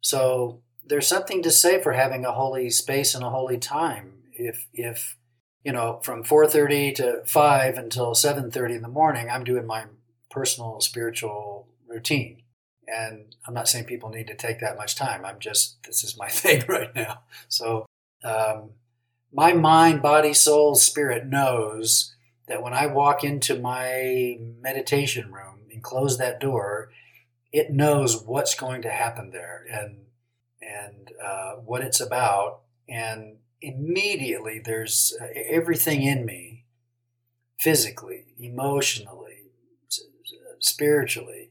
So there's something to say for having a holy space and a holy time. If, if you know, from 4.30 to 5 until 7.30 in the morning, I'm doing my personal spiritual routine. And I'm not saying people need to take that much time. I'm just, this is my thing right now. So um, my mind, body, soul, spirit knows that when I walk into my meditation room and close that door, it knows what's going to happen there and and uh, what it's about, and immediately there's uh, everything in me, physically, emotionally, spiritually,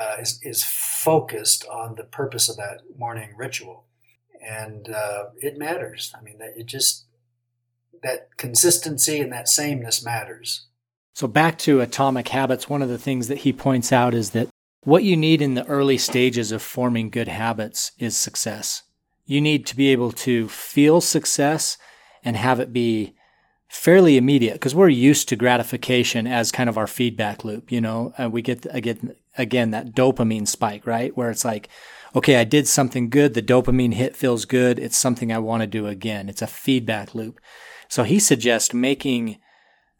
uh, is is focused on the purpose of that morning ritual, and uh, it matters. I mean that it just that consistency and that sameness matters. So back to atomic habits, one of the things that he points out is that What you need in the early stages of forming good habits is success. You need to be able to feel success and have it be fairly immediate because we're used to gratification as kind of our feedback loop. You know, uh, we get again again that dopamine spike, right? Where it's like, okay, I did something good. The dopamine hit feels good. It's something I want to do again. It's a feedback loop. So he suggests making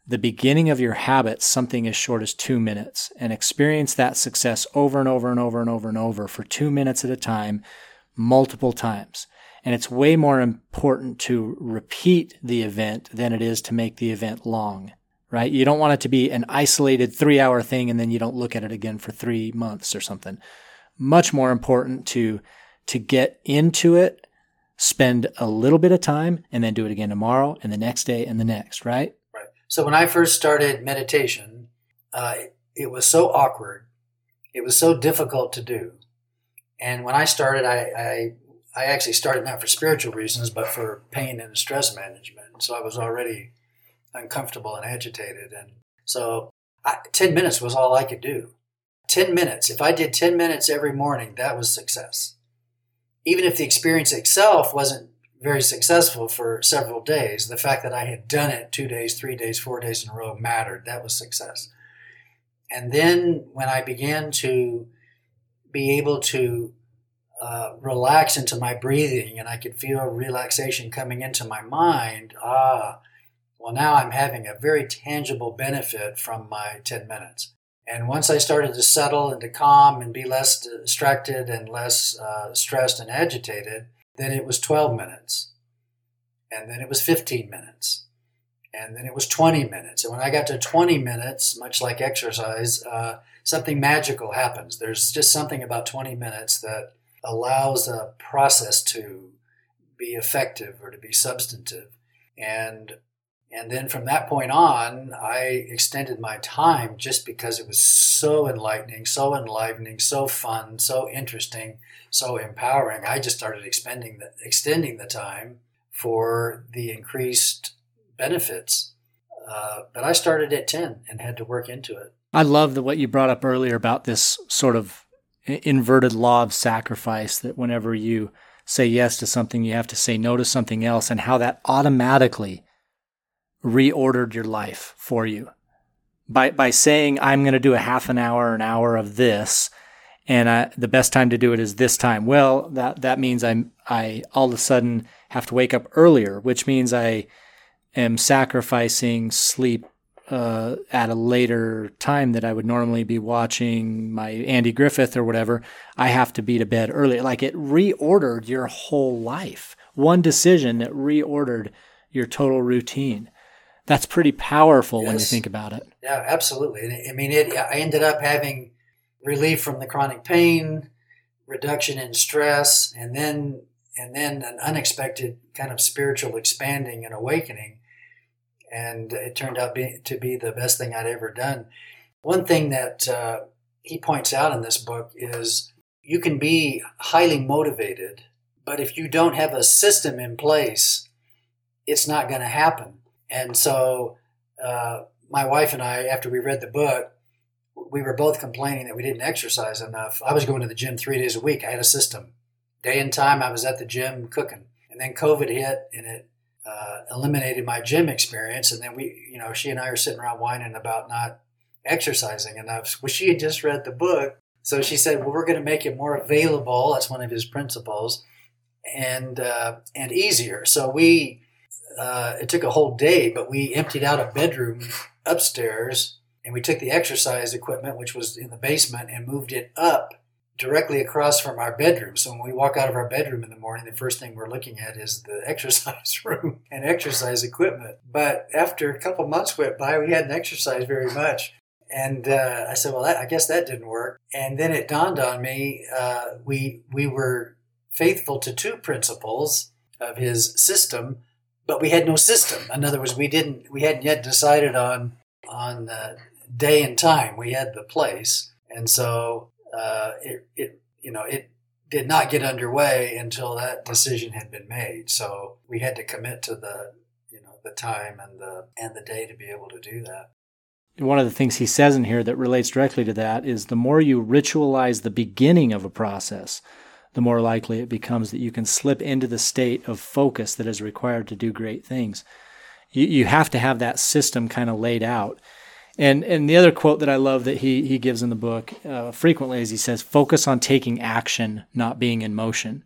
the beginning of your habit something as short as two minutes and experience that success over and over and over and over and over for two minutes at a time, multiple times. And it's way more important to repeat the event than it is to make the event long, right? You don't want it to be an isolated three hour thing and then you don't look at it again for three months or something. Much more important to, to get into it, spend a little bit of time and then do it again tomorrow and the next day and the next, right? Right. So when I first started meditation, uh, it was so awkward. It was so difficult to do. And when I started, I, I I actually started not for spiritual reasons, but for pain and stress management. So I was already uncomfortable and agitated. And so I, 10 minutes was all I could do. 10 minutes. If I did 10 minutes every morning, that was success. Even if the experience itself wasn't very successful for several days, the fact that I had done it two days, three days, four days in a row mattered. That was success. And then when I began to be able to uh, relax into my breathing and I could feel relaxation coming into my mind, ah, well, now I'm having a very tangible benefit from my 10 minutes. And once I started to settle and to calm and be less distracted and less uh, stressed and agitated, then it was 12 minutes. And then it was 15 minutes. And then it was 20 minutes. And when I got to 20 minutes, much like exercise, uh, something magical happens. There's just something about 20 minutes that allows a process to be effective or to be substantive. And and then from that point on, I extended my time just because it was so enlightening, so enlivening, so fun, so interesting, so empowering. I just started expending the, extending the time for the increased benefits. Uh, but I started at 10 and had to work into it. I love the, what you brought up earlier about this sort of inverted law of sacrifice that whenever you say yes to something, you have to say no to something else, and how that automatically reordered your life for you. By, by saying, I'm going to do a half an hour, an hour of this, and I, the best time to do it is this time. Well, that, that means I'm, I all of a sudden have to wake up earlier, which means I am sacrificing sleep uh, at a later time that I would normally be watching my Andy Griffith or whatever, I have to be to bed early. Like it reordered your whole life. One decision that reordered your total routine. That's pretty powerful yes. when you think about it. Yeah, absolutely. I mean, it, I ended up having relief from the chronic pain, reduction in stress, and then and then an unexpected kind of spiritual expanding and awakening and it turned out be, to be the best thing I'd ever done. One thing that uh, he points out in this book is you can be highly motivated, but if you don't have a system in place, it's not going to happen. And so, uh, my wife and I, after we read the book, we were both complaining that we didn't exercise enough. I was going to the gym three days a week. I had a system. Day and time, I was at the gym cooking. And then COVID hit, and it uh, eliminated my gym experience. And then we, you know, she and I are sitting around whining about not exercising enough. Well, she had just read the book. So she said, well, we're going to make it more available. That's one of his principles and, uh, and easier. So we, uh, it took a whole day, but we emptied out a bedroom upstairs and we took the exercise equipment, which was in the basement and moved it up directly across from our bedroom. So when we walk out of our bedroom in the morning, the first thing we're looking at is the exercise room and exercise equipment. But after a couple months went by, we hadn't exercised very much. And uh, I said, well, that, I guess that didn't work. And then it dawned on me uh, we, we were faithful to two principles of his system, but we had no system. In other words, we didn't we hadn't yet decided on on the day and time. We had the place, and so uh, it, it you know it did not get underway until that decision had been made. So we had to commit to the you know the time and the and the day to be able to do that. one of the things he says in here that relates directly to that is the more you ritualize the beginning of a process, the more likely it becomes that you can slip into the state of focus that is required to do great things. You, you have to have that system kind of laid out. And, and the other quote that I love that he, he gives in the book uh, frequently is he says, focus on taking action, not being in motion.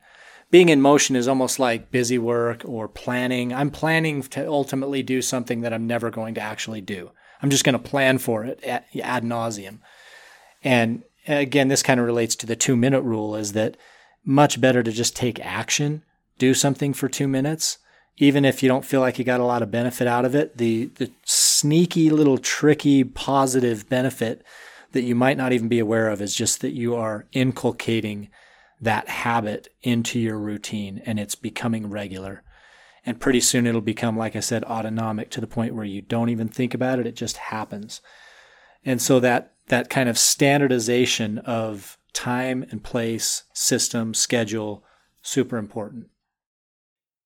Being in motion is almost like busy work or planning. I'm planning to ultimately do something that I'm never going to actually do. I'm just going to plan for it ad, ad nauseum. And again, this kind of relates to the two minute rule is that much better to just take action, do something for two minutes, even if you don't feel like you got a lot of benefit out of it. The, the sneaky little tricky positive benefit that you might not even be aware of is just that you are inculcating that habit into your routine and it's becoming regular. And pretty soon it'll become, like I said, autonomic to the point where you don't even think about it, it just happens. And so that, that kind of standardization of time and place, system, schedule, super important.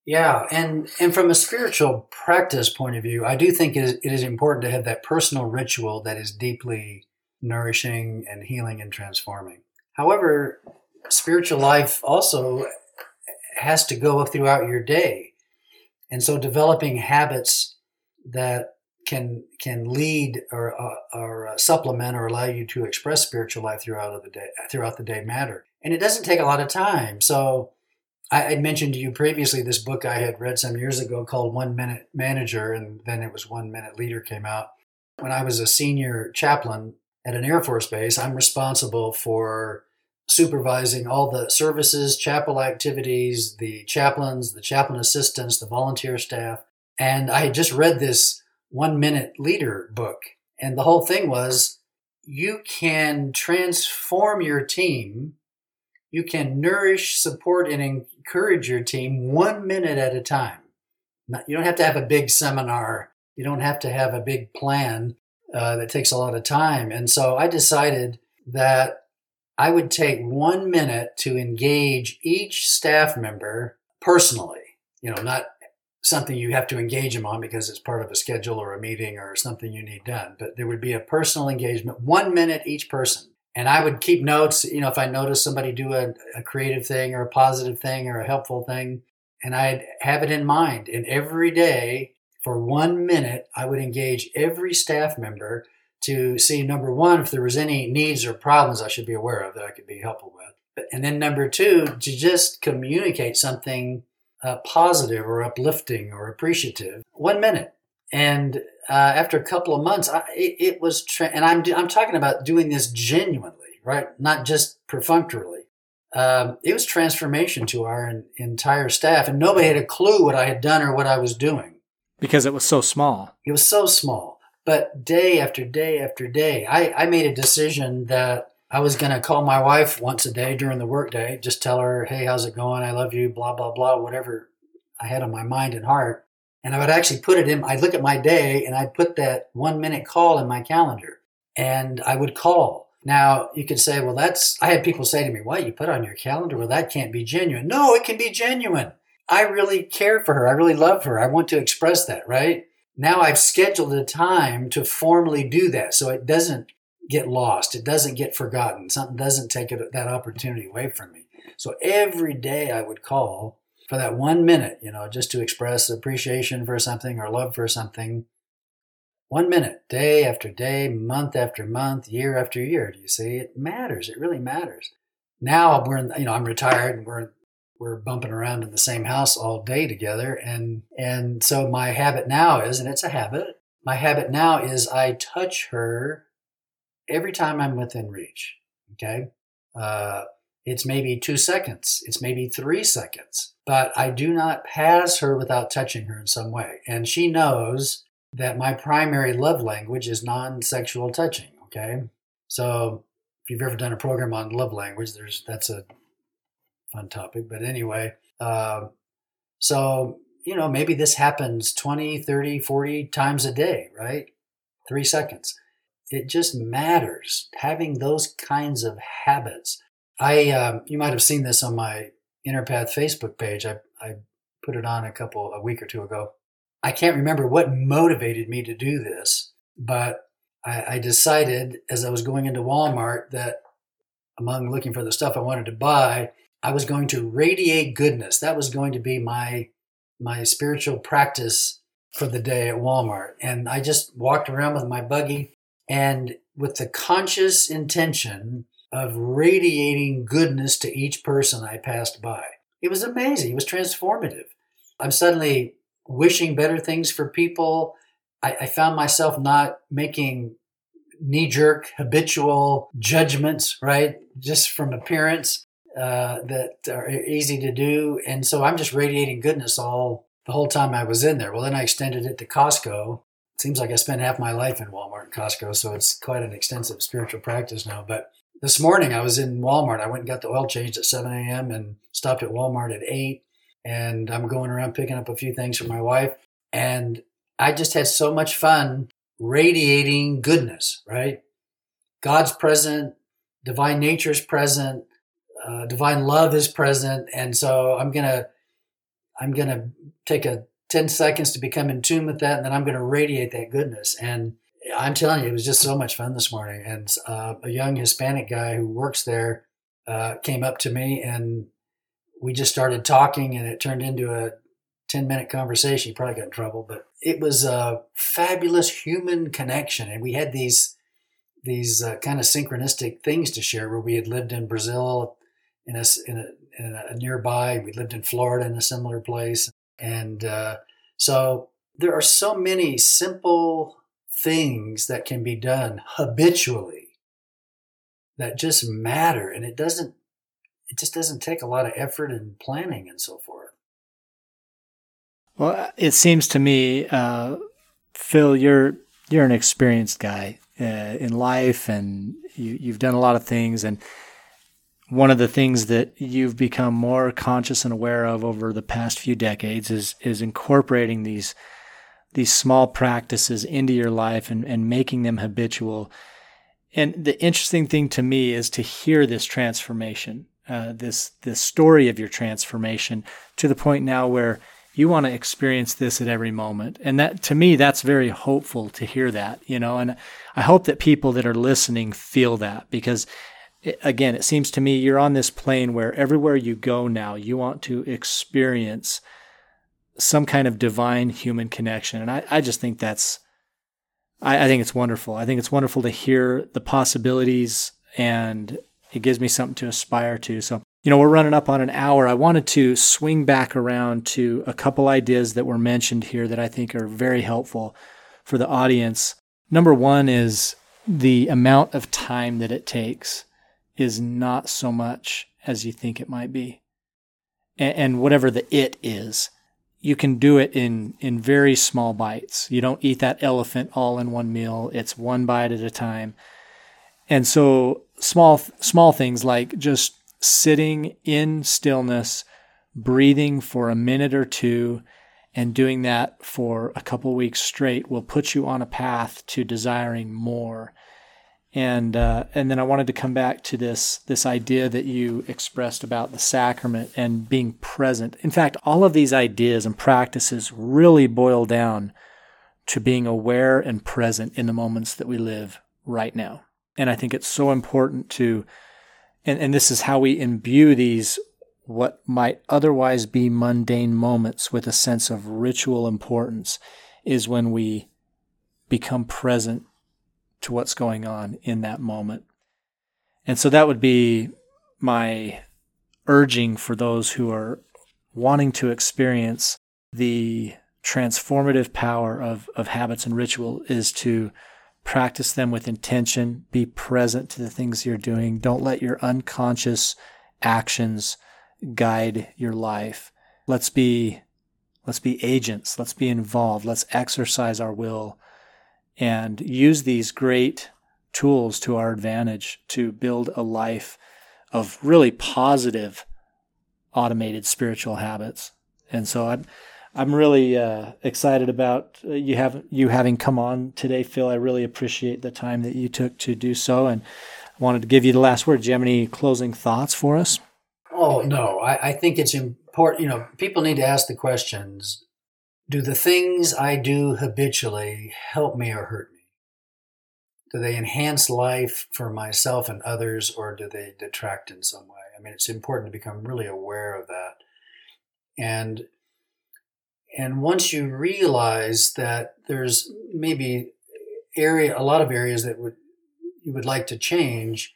Yeah, and and from a spiritual practice point of view, I do think it is, it is important to have that personal ritual that is deeply nourishing and healing and transforming. However, spiritual life also has to go throughout your day, and so developing habits that can can lead or uh, or uh, supplement or allow you to express spiritual life throughout the day throughout the day matter. And it doesn't take a lot of time. So I had mentioned to you previously this book I had read some years ago called One Minute Manager, and then it was One Minute Leader came out. When I was a senior chaplain at an Air Force base, I'm responsible for supervising all the services, chapel activities, the chaplains, the chaplain assistants, the volunteer staff. And I had just read this one minute leader book. And the whole thing was you can transform your team, you can nourish, support, and encourage your team one minute at a time. You don't have to have a big seminar, you don't have to have a big plan uh, that takes a lot of time. And so I decided that I would take one minute to engage each staff member personally. You know, not something you have to engage them on because it's part of a schedule or a meeting or something you need done. But there would be a personal engagement, one minute each person. And I would keep notes, you know, if I notice somebody do a, a creative thing or a positive thing or a helpful thing, and I'd have it in mind. And every day for one minute, I would engage every staff member to see number one, if there was any needs or problems I should be aware of that I could be helpful with. And then number two, to just communicate something uh, positive or uplifting or appreciative. One minute. And uh, after a couple of months, I, it, it, was, tra- and I'm, I'm talking about doing this genuinely, right? Not just perfunctorily. Um, it was transformation to our in, entire staff, and nobody had a clue what I had done or what I was doing. Because it was so small. It was so small. But day after day after day, I, I made a decision that I was going to call my wife once a day during the workday, just tell her, hey, how's it going? I love you, blah, blah, blah, whatever I had on my mind and heart. And I would actually put it in, I'd look at my day and I'd put that one minute call in my calendar and I would call. Now, you could say, well, that's, I had people say to me, what, you put on your calendar? Well, that can't be genuine. No, it can be genuine. I really care for her. I really love her. I want to express that, right? Now I've scheduled a time to formally do that so it doesn't get lost. It doesn't get forgotten. Something doesn't take it, that opportunity away from me. So every day I would call for that one minute, you know, just to express appreciation for something or love for something. One minute, day after day, month after month, year after year. Do you see? It matters. It really matters. Now we're, in, you know, I'm retired and we're we're bumping around in the same house all day together, and and so my habit now is, and it's a habit. My habit now is I touch her every time I'm within reach. Okay. Uh, it's maybe two seconds, it's maybe three seconds, but I do not pass her without touching her in some way. And she knows that my primary love language is non sexual touching. Okay. So if you've ever done a program on love language, there's that's a fun topic. But anyway, uh, so, you know, maybe this happens 20, 30, 40 times a day, right? Three seconds it just matters having those kinds of habits. I um, you might have seen this on my Inner Path Facebook page. I I put it on a couple a week or two ago. I can't remember what motivated me to do this, but I, I decided as I was going into Walmart that among looking for the stuff I wanted to buy, I was going to radiate goodness. That was going to be my my spiritual practice for the day at Walmart. And I just walked around with my buggy and with the conscious intention of radiating goodness to each person I passed by. It was amazing. It was transformative. I'm suddenly wishing better things for people. I, I found myself not making knee jerk, habitual judgments, right? Just from appearance uh, that are easy to do. And so I'm just radiating goodness all the whole time I was in there. Well, then I extended it to Costco. Seems like I spent half my life in Walmart and Costco, so it's quite an extensive spiritual practice now. But this morning I was in Walmart. I went and got the oil changed at 7 a.m. and stopped at Walmart at 8. And I'm going around picking up a few things for my wife. And I just had so much fun radiating goodness, right? God's present, divine nature is present, uh, divine love is present, and so I'm gonna I'm gonna take a 10 seconds to become in tune with that, and then I'm gonna radiate that goodness. And I'm telling you, it was just so much fun this morning. And uh, a young Hispanic guy who works there uh, came up to me, and we just started talking, and it turned into a 10 minute conversation. He probably got in trouble, but it was a fabulous human connection. And we had these, these uh, kind of synchronistic things to share where we had lived in Brazil in a, in a, in a nearby, we lived in Florida in a similar place. And uh, so there are so many simple things that can be done habitually that just matter. And it doesn't, it just doesn't take a lot of effort and planning and so forth. Well, it seems to me, uh, Phil, you're you're an experienced guy uh, in life, and you, you've done a lot of things. And one of the things that you've become more conscious and aware of over the past few decades is is incorporating these these small practices into your life and, and making them habitual. And the interesting thing to me is to hear this transformation, uh, this this story of your transformation to the point now where you want to experience this at every moment. And that to me, that's very hopeful to hear that, you know, and I hope that people that are listening feel that because again, it seems to me you're on this plane where everywhere you go now, you want to experience some kind of divine human connection. And I, I just think that's, I, I think it's wonderful. I think it's wonderful to hear the possibilities and it gives me something to aspire to. So you know, we're running up on an hour. I wanted to swing back around to a couple ideas that were mentioned here that I think are very helpful for the audience. Number one is the amount of time that it takes is not so much as you think it might be. And, whatever the it is, you can do it in, in very small bites. You don't eat that elephant all in one meal. It's one bite at a time. And so small, small things like just sitting in stillness, breathing for a minute or two, and doing that for a couple weeks straight will put you on a path to desiring more. And uh, and then I wanted to come back to this this idea that you expressed about the sacrament and being present. In fact, all of these ideas and practices really boil down to being aware and present in the moments that we live right now. And I think it's so important to and, and this is how we imbue these what might otherwise be mundane moments with a sense of ritual importance is when we become present to what's going on in that moment. And so that would be my urging for those who are wanting to experience the transformative power of, of habits and ritual is to practice them with intention, be present to the things you're doing. Don't let your unconscious actions guide your life. Let's be let's be agents, let's be involved, let's exercise our will and use these great tools to our advantage to build a life of really positive automated spiritual habits. And so I'm I'm really uh, excited about uh, you have you having come on today, Phil. I really appreciate the time that you took to do so, and I wanted to give you the last word. Do you have any closing thoughts for us? Oh no, I, I think it's important. You know, people need to ask the questions: Do the things I do habitually help me or hurt me? do they enhance life for myself and others, or do they detract in some way? I mean, it's important to become really aware of that. And and once you realize that there's maybe area a lot of areas that would you would like to change,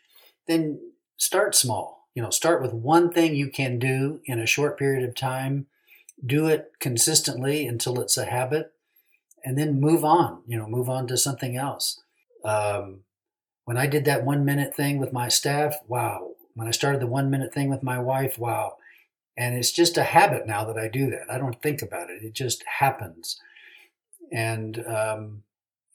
then start small. You know, start with one thing you can do in a short period of time. Do it consistently until it's a habit, and then move on. You know, move on to something else. Um, when I did that one minute thing with my staff, wow. When I started the one minute thing with my wife, wow. And it's just a habit now that I do that. I don't think about it. It just happens. And um,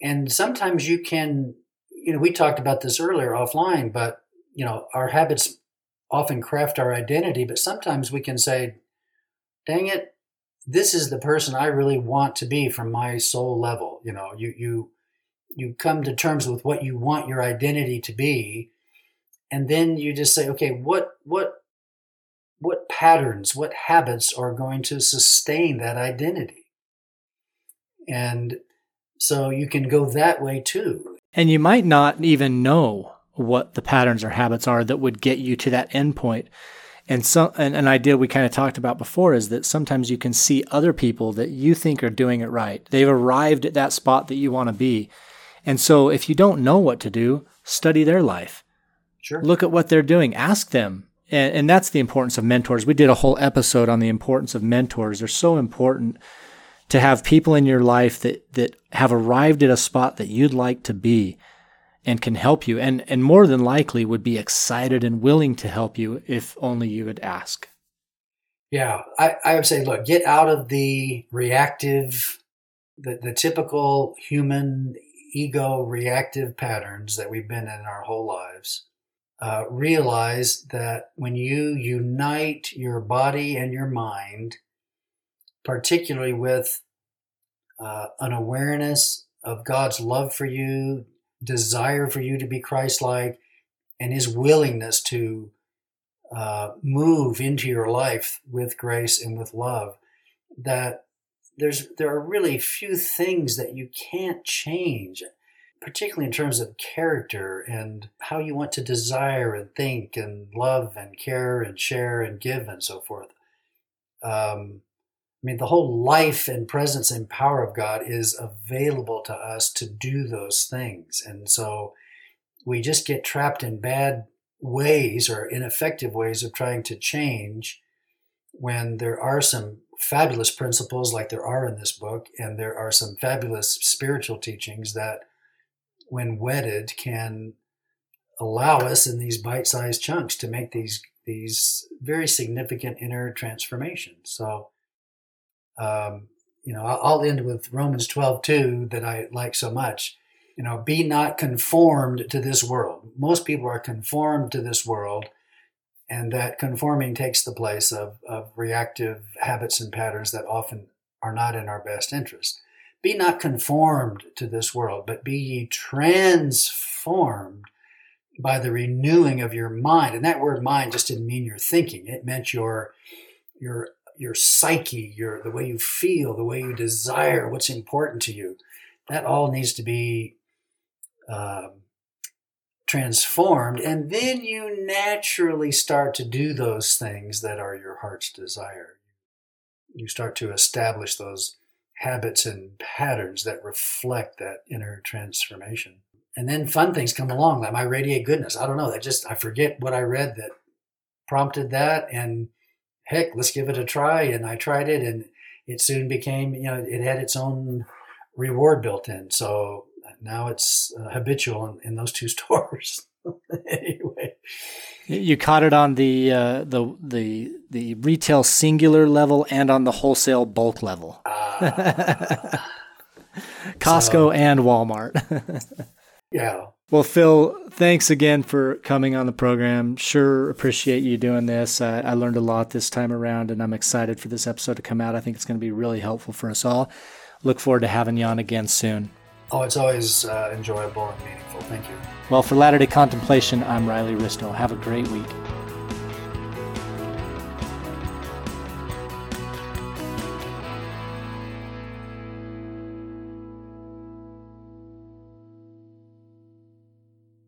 and sometimes you can, you know, we talked about this earlier offline, but you know, our habits often craft our identity, but sometimes we can say, dang it, this is the person I really want to be from my soul level. You know, you you you come to terms with what you want your identity to be, and then you just say, okay, what what what patterns, what habits are going to sustain that identity? And so you can go that way too. And you might not even know what the patterns or habits are that would get you to that endpoint. And so, and an idea we kind of talked about before is that sometimes you can see other people that you think are doing it right. They've arrived at that spot that you want to be. And so if you don't know what to do, study their life. Sure. Look at what they're doing. Ask them. And, and that's the importance of mentors. We did a whole episode on the importance of mentors. They're so important to have people in your life that, that have arrived at a spot that you'd like to be and can help you and, and more than likely would be excited and willing to help you if only you would ask. Yeah, I, I would say, look, get out of the reactive, the, the typical human ego reactive patterns that we've been in our whole lives. Uh, realize that when you unite your body and your mind particularly with uh, an awareness of God's love for you, desire for you to be Christ like, and his willingness to uh, move into your life with grace and with love, that there's there are really few things that you can't change, particularly in terms of character and how you want to desire and think and love and care and share and give and so forth. Um, mean, the whole life and presence and power of God is available to us to do those things. And so we just get trapped in bad ways or ineffective ways of trying to change when there are some fabulous principles like there are in this book, and there are some fabulous spiritual teachings that, when wedded, can allow us in these bite-sized chunks to make these these very significant inner transformations. So um, you know, I'll end with Romans 12, 2, that I like so much. You know, be not conformed to this world. Most people are conformed to this world, and that conforming takes the place of, of reactive habits and patterns that often are not in our best interest. Be not conformed to this world, but be ye transformed by the renewing of your mind. And that word mind just didn't mean your thinking, it meant your your your psyche, your the way you feel, the way you desire, what's important to you. That all needs to be um, transformed, and then you naturally start to do those things that are your heart's desire. You start to establish those habits and patterns that reflect that inner transformation. And then fun things come along, like my radiate goodness. I don't know. I just I forget what I read that prompted that, and heck, let's give it a try. And I tried it, and it soon became, you know, it had its own reward built in. So now it's uh, habitual in, in, those two stores. anyway, you caught it on the uh, the the the retail singular level and on the wholesale bulk level. Uh, Costco so, and Walmart. Yeah. Well, Phil, thanks again for coming on the program. Sure appreciate you doing this. Uh, I learned a lot this time around, and I'm excited for this episode to come out. I think it's going to be really helpful for us all. Look forward to having you on again soon. Oh, it's always uh, enjoyable and meaningful. Thank you. Well, for Latter day Contemplation, I'm Riley Risto. Have a great week.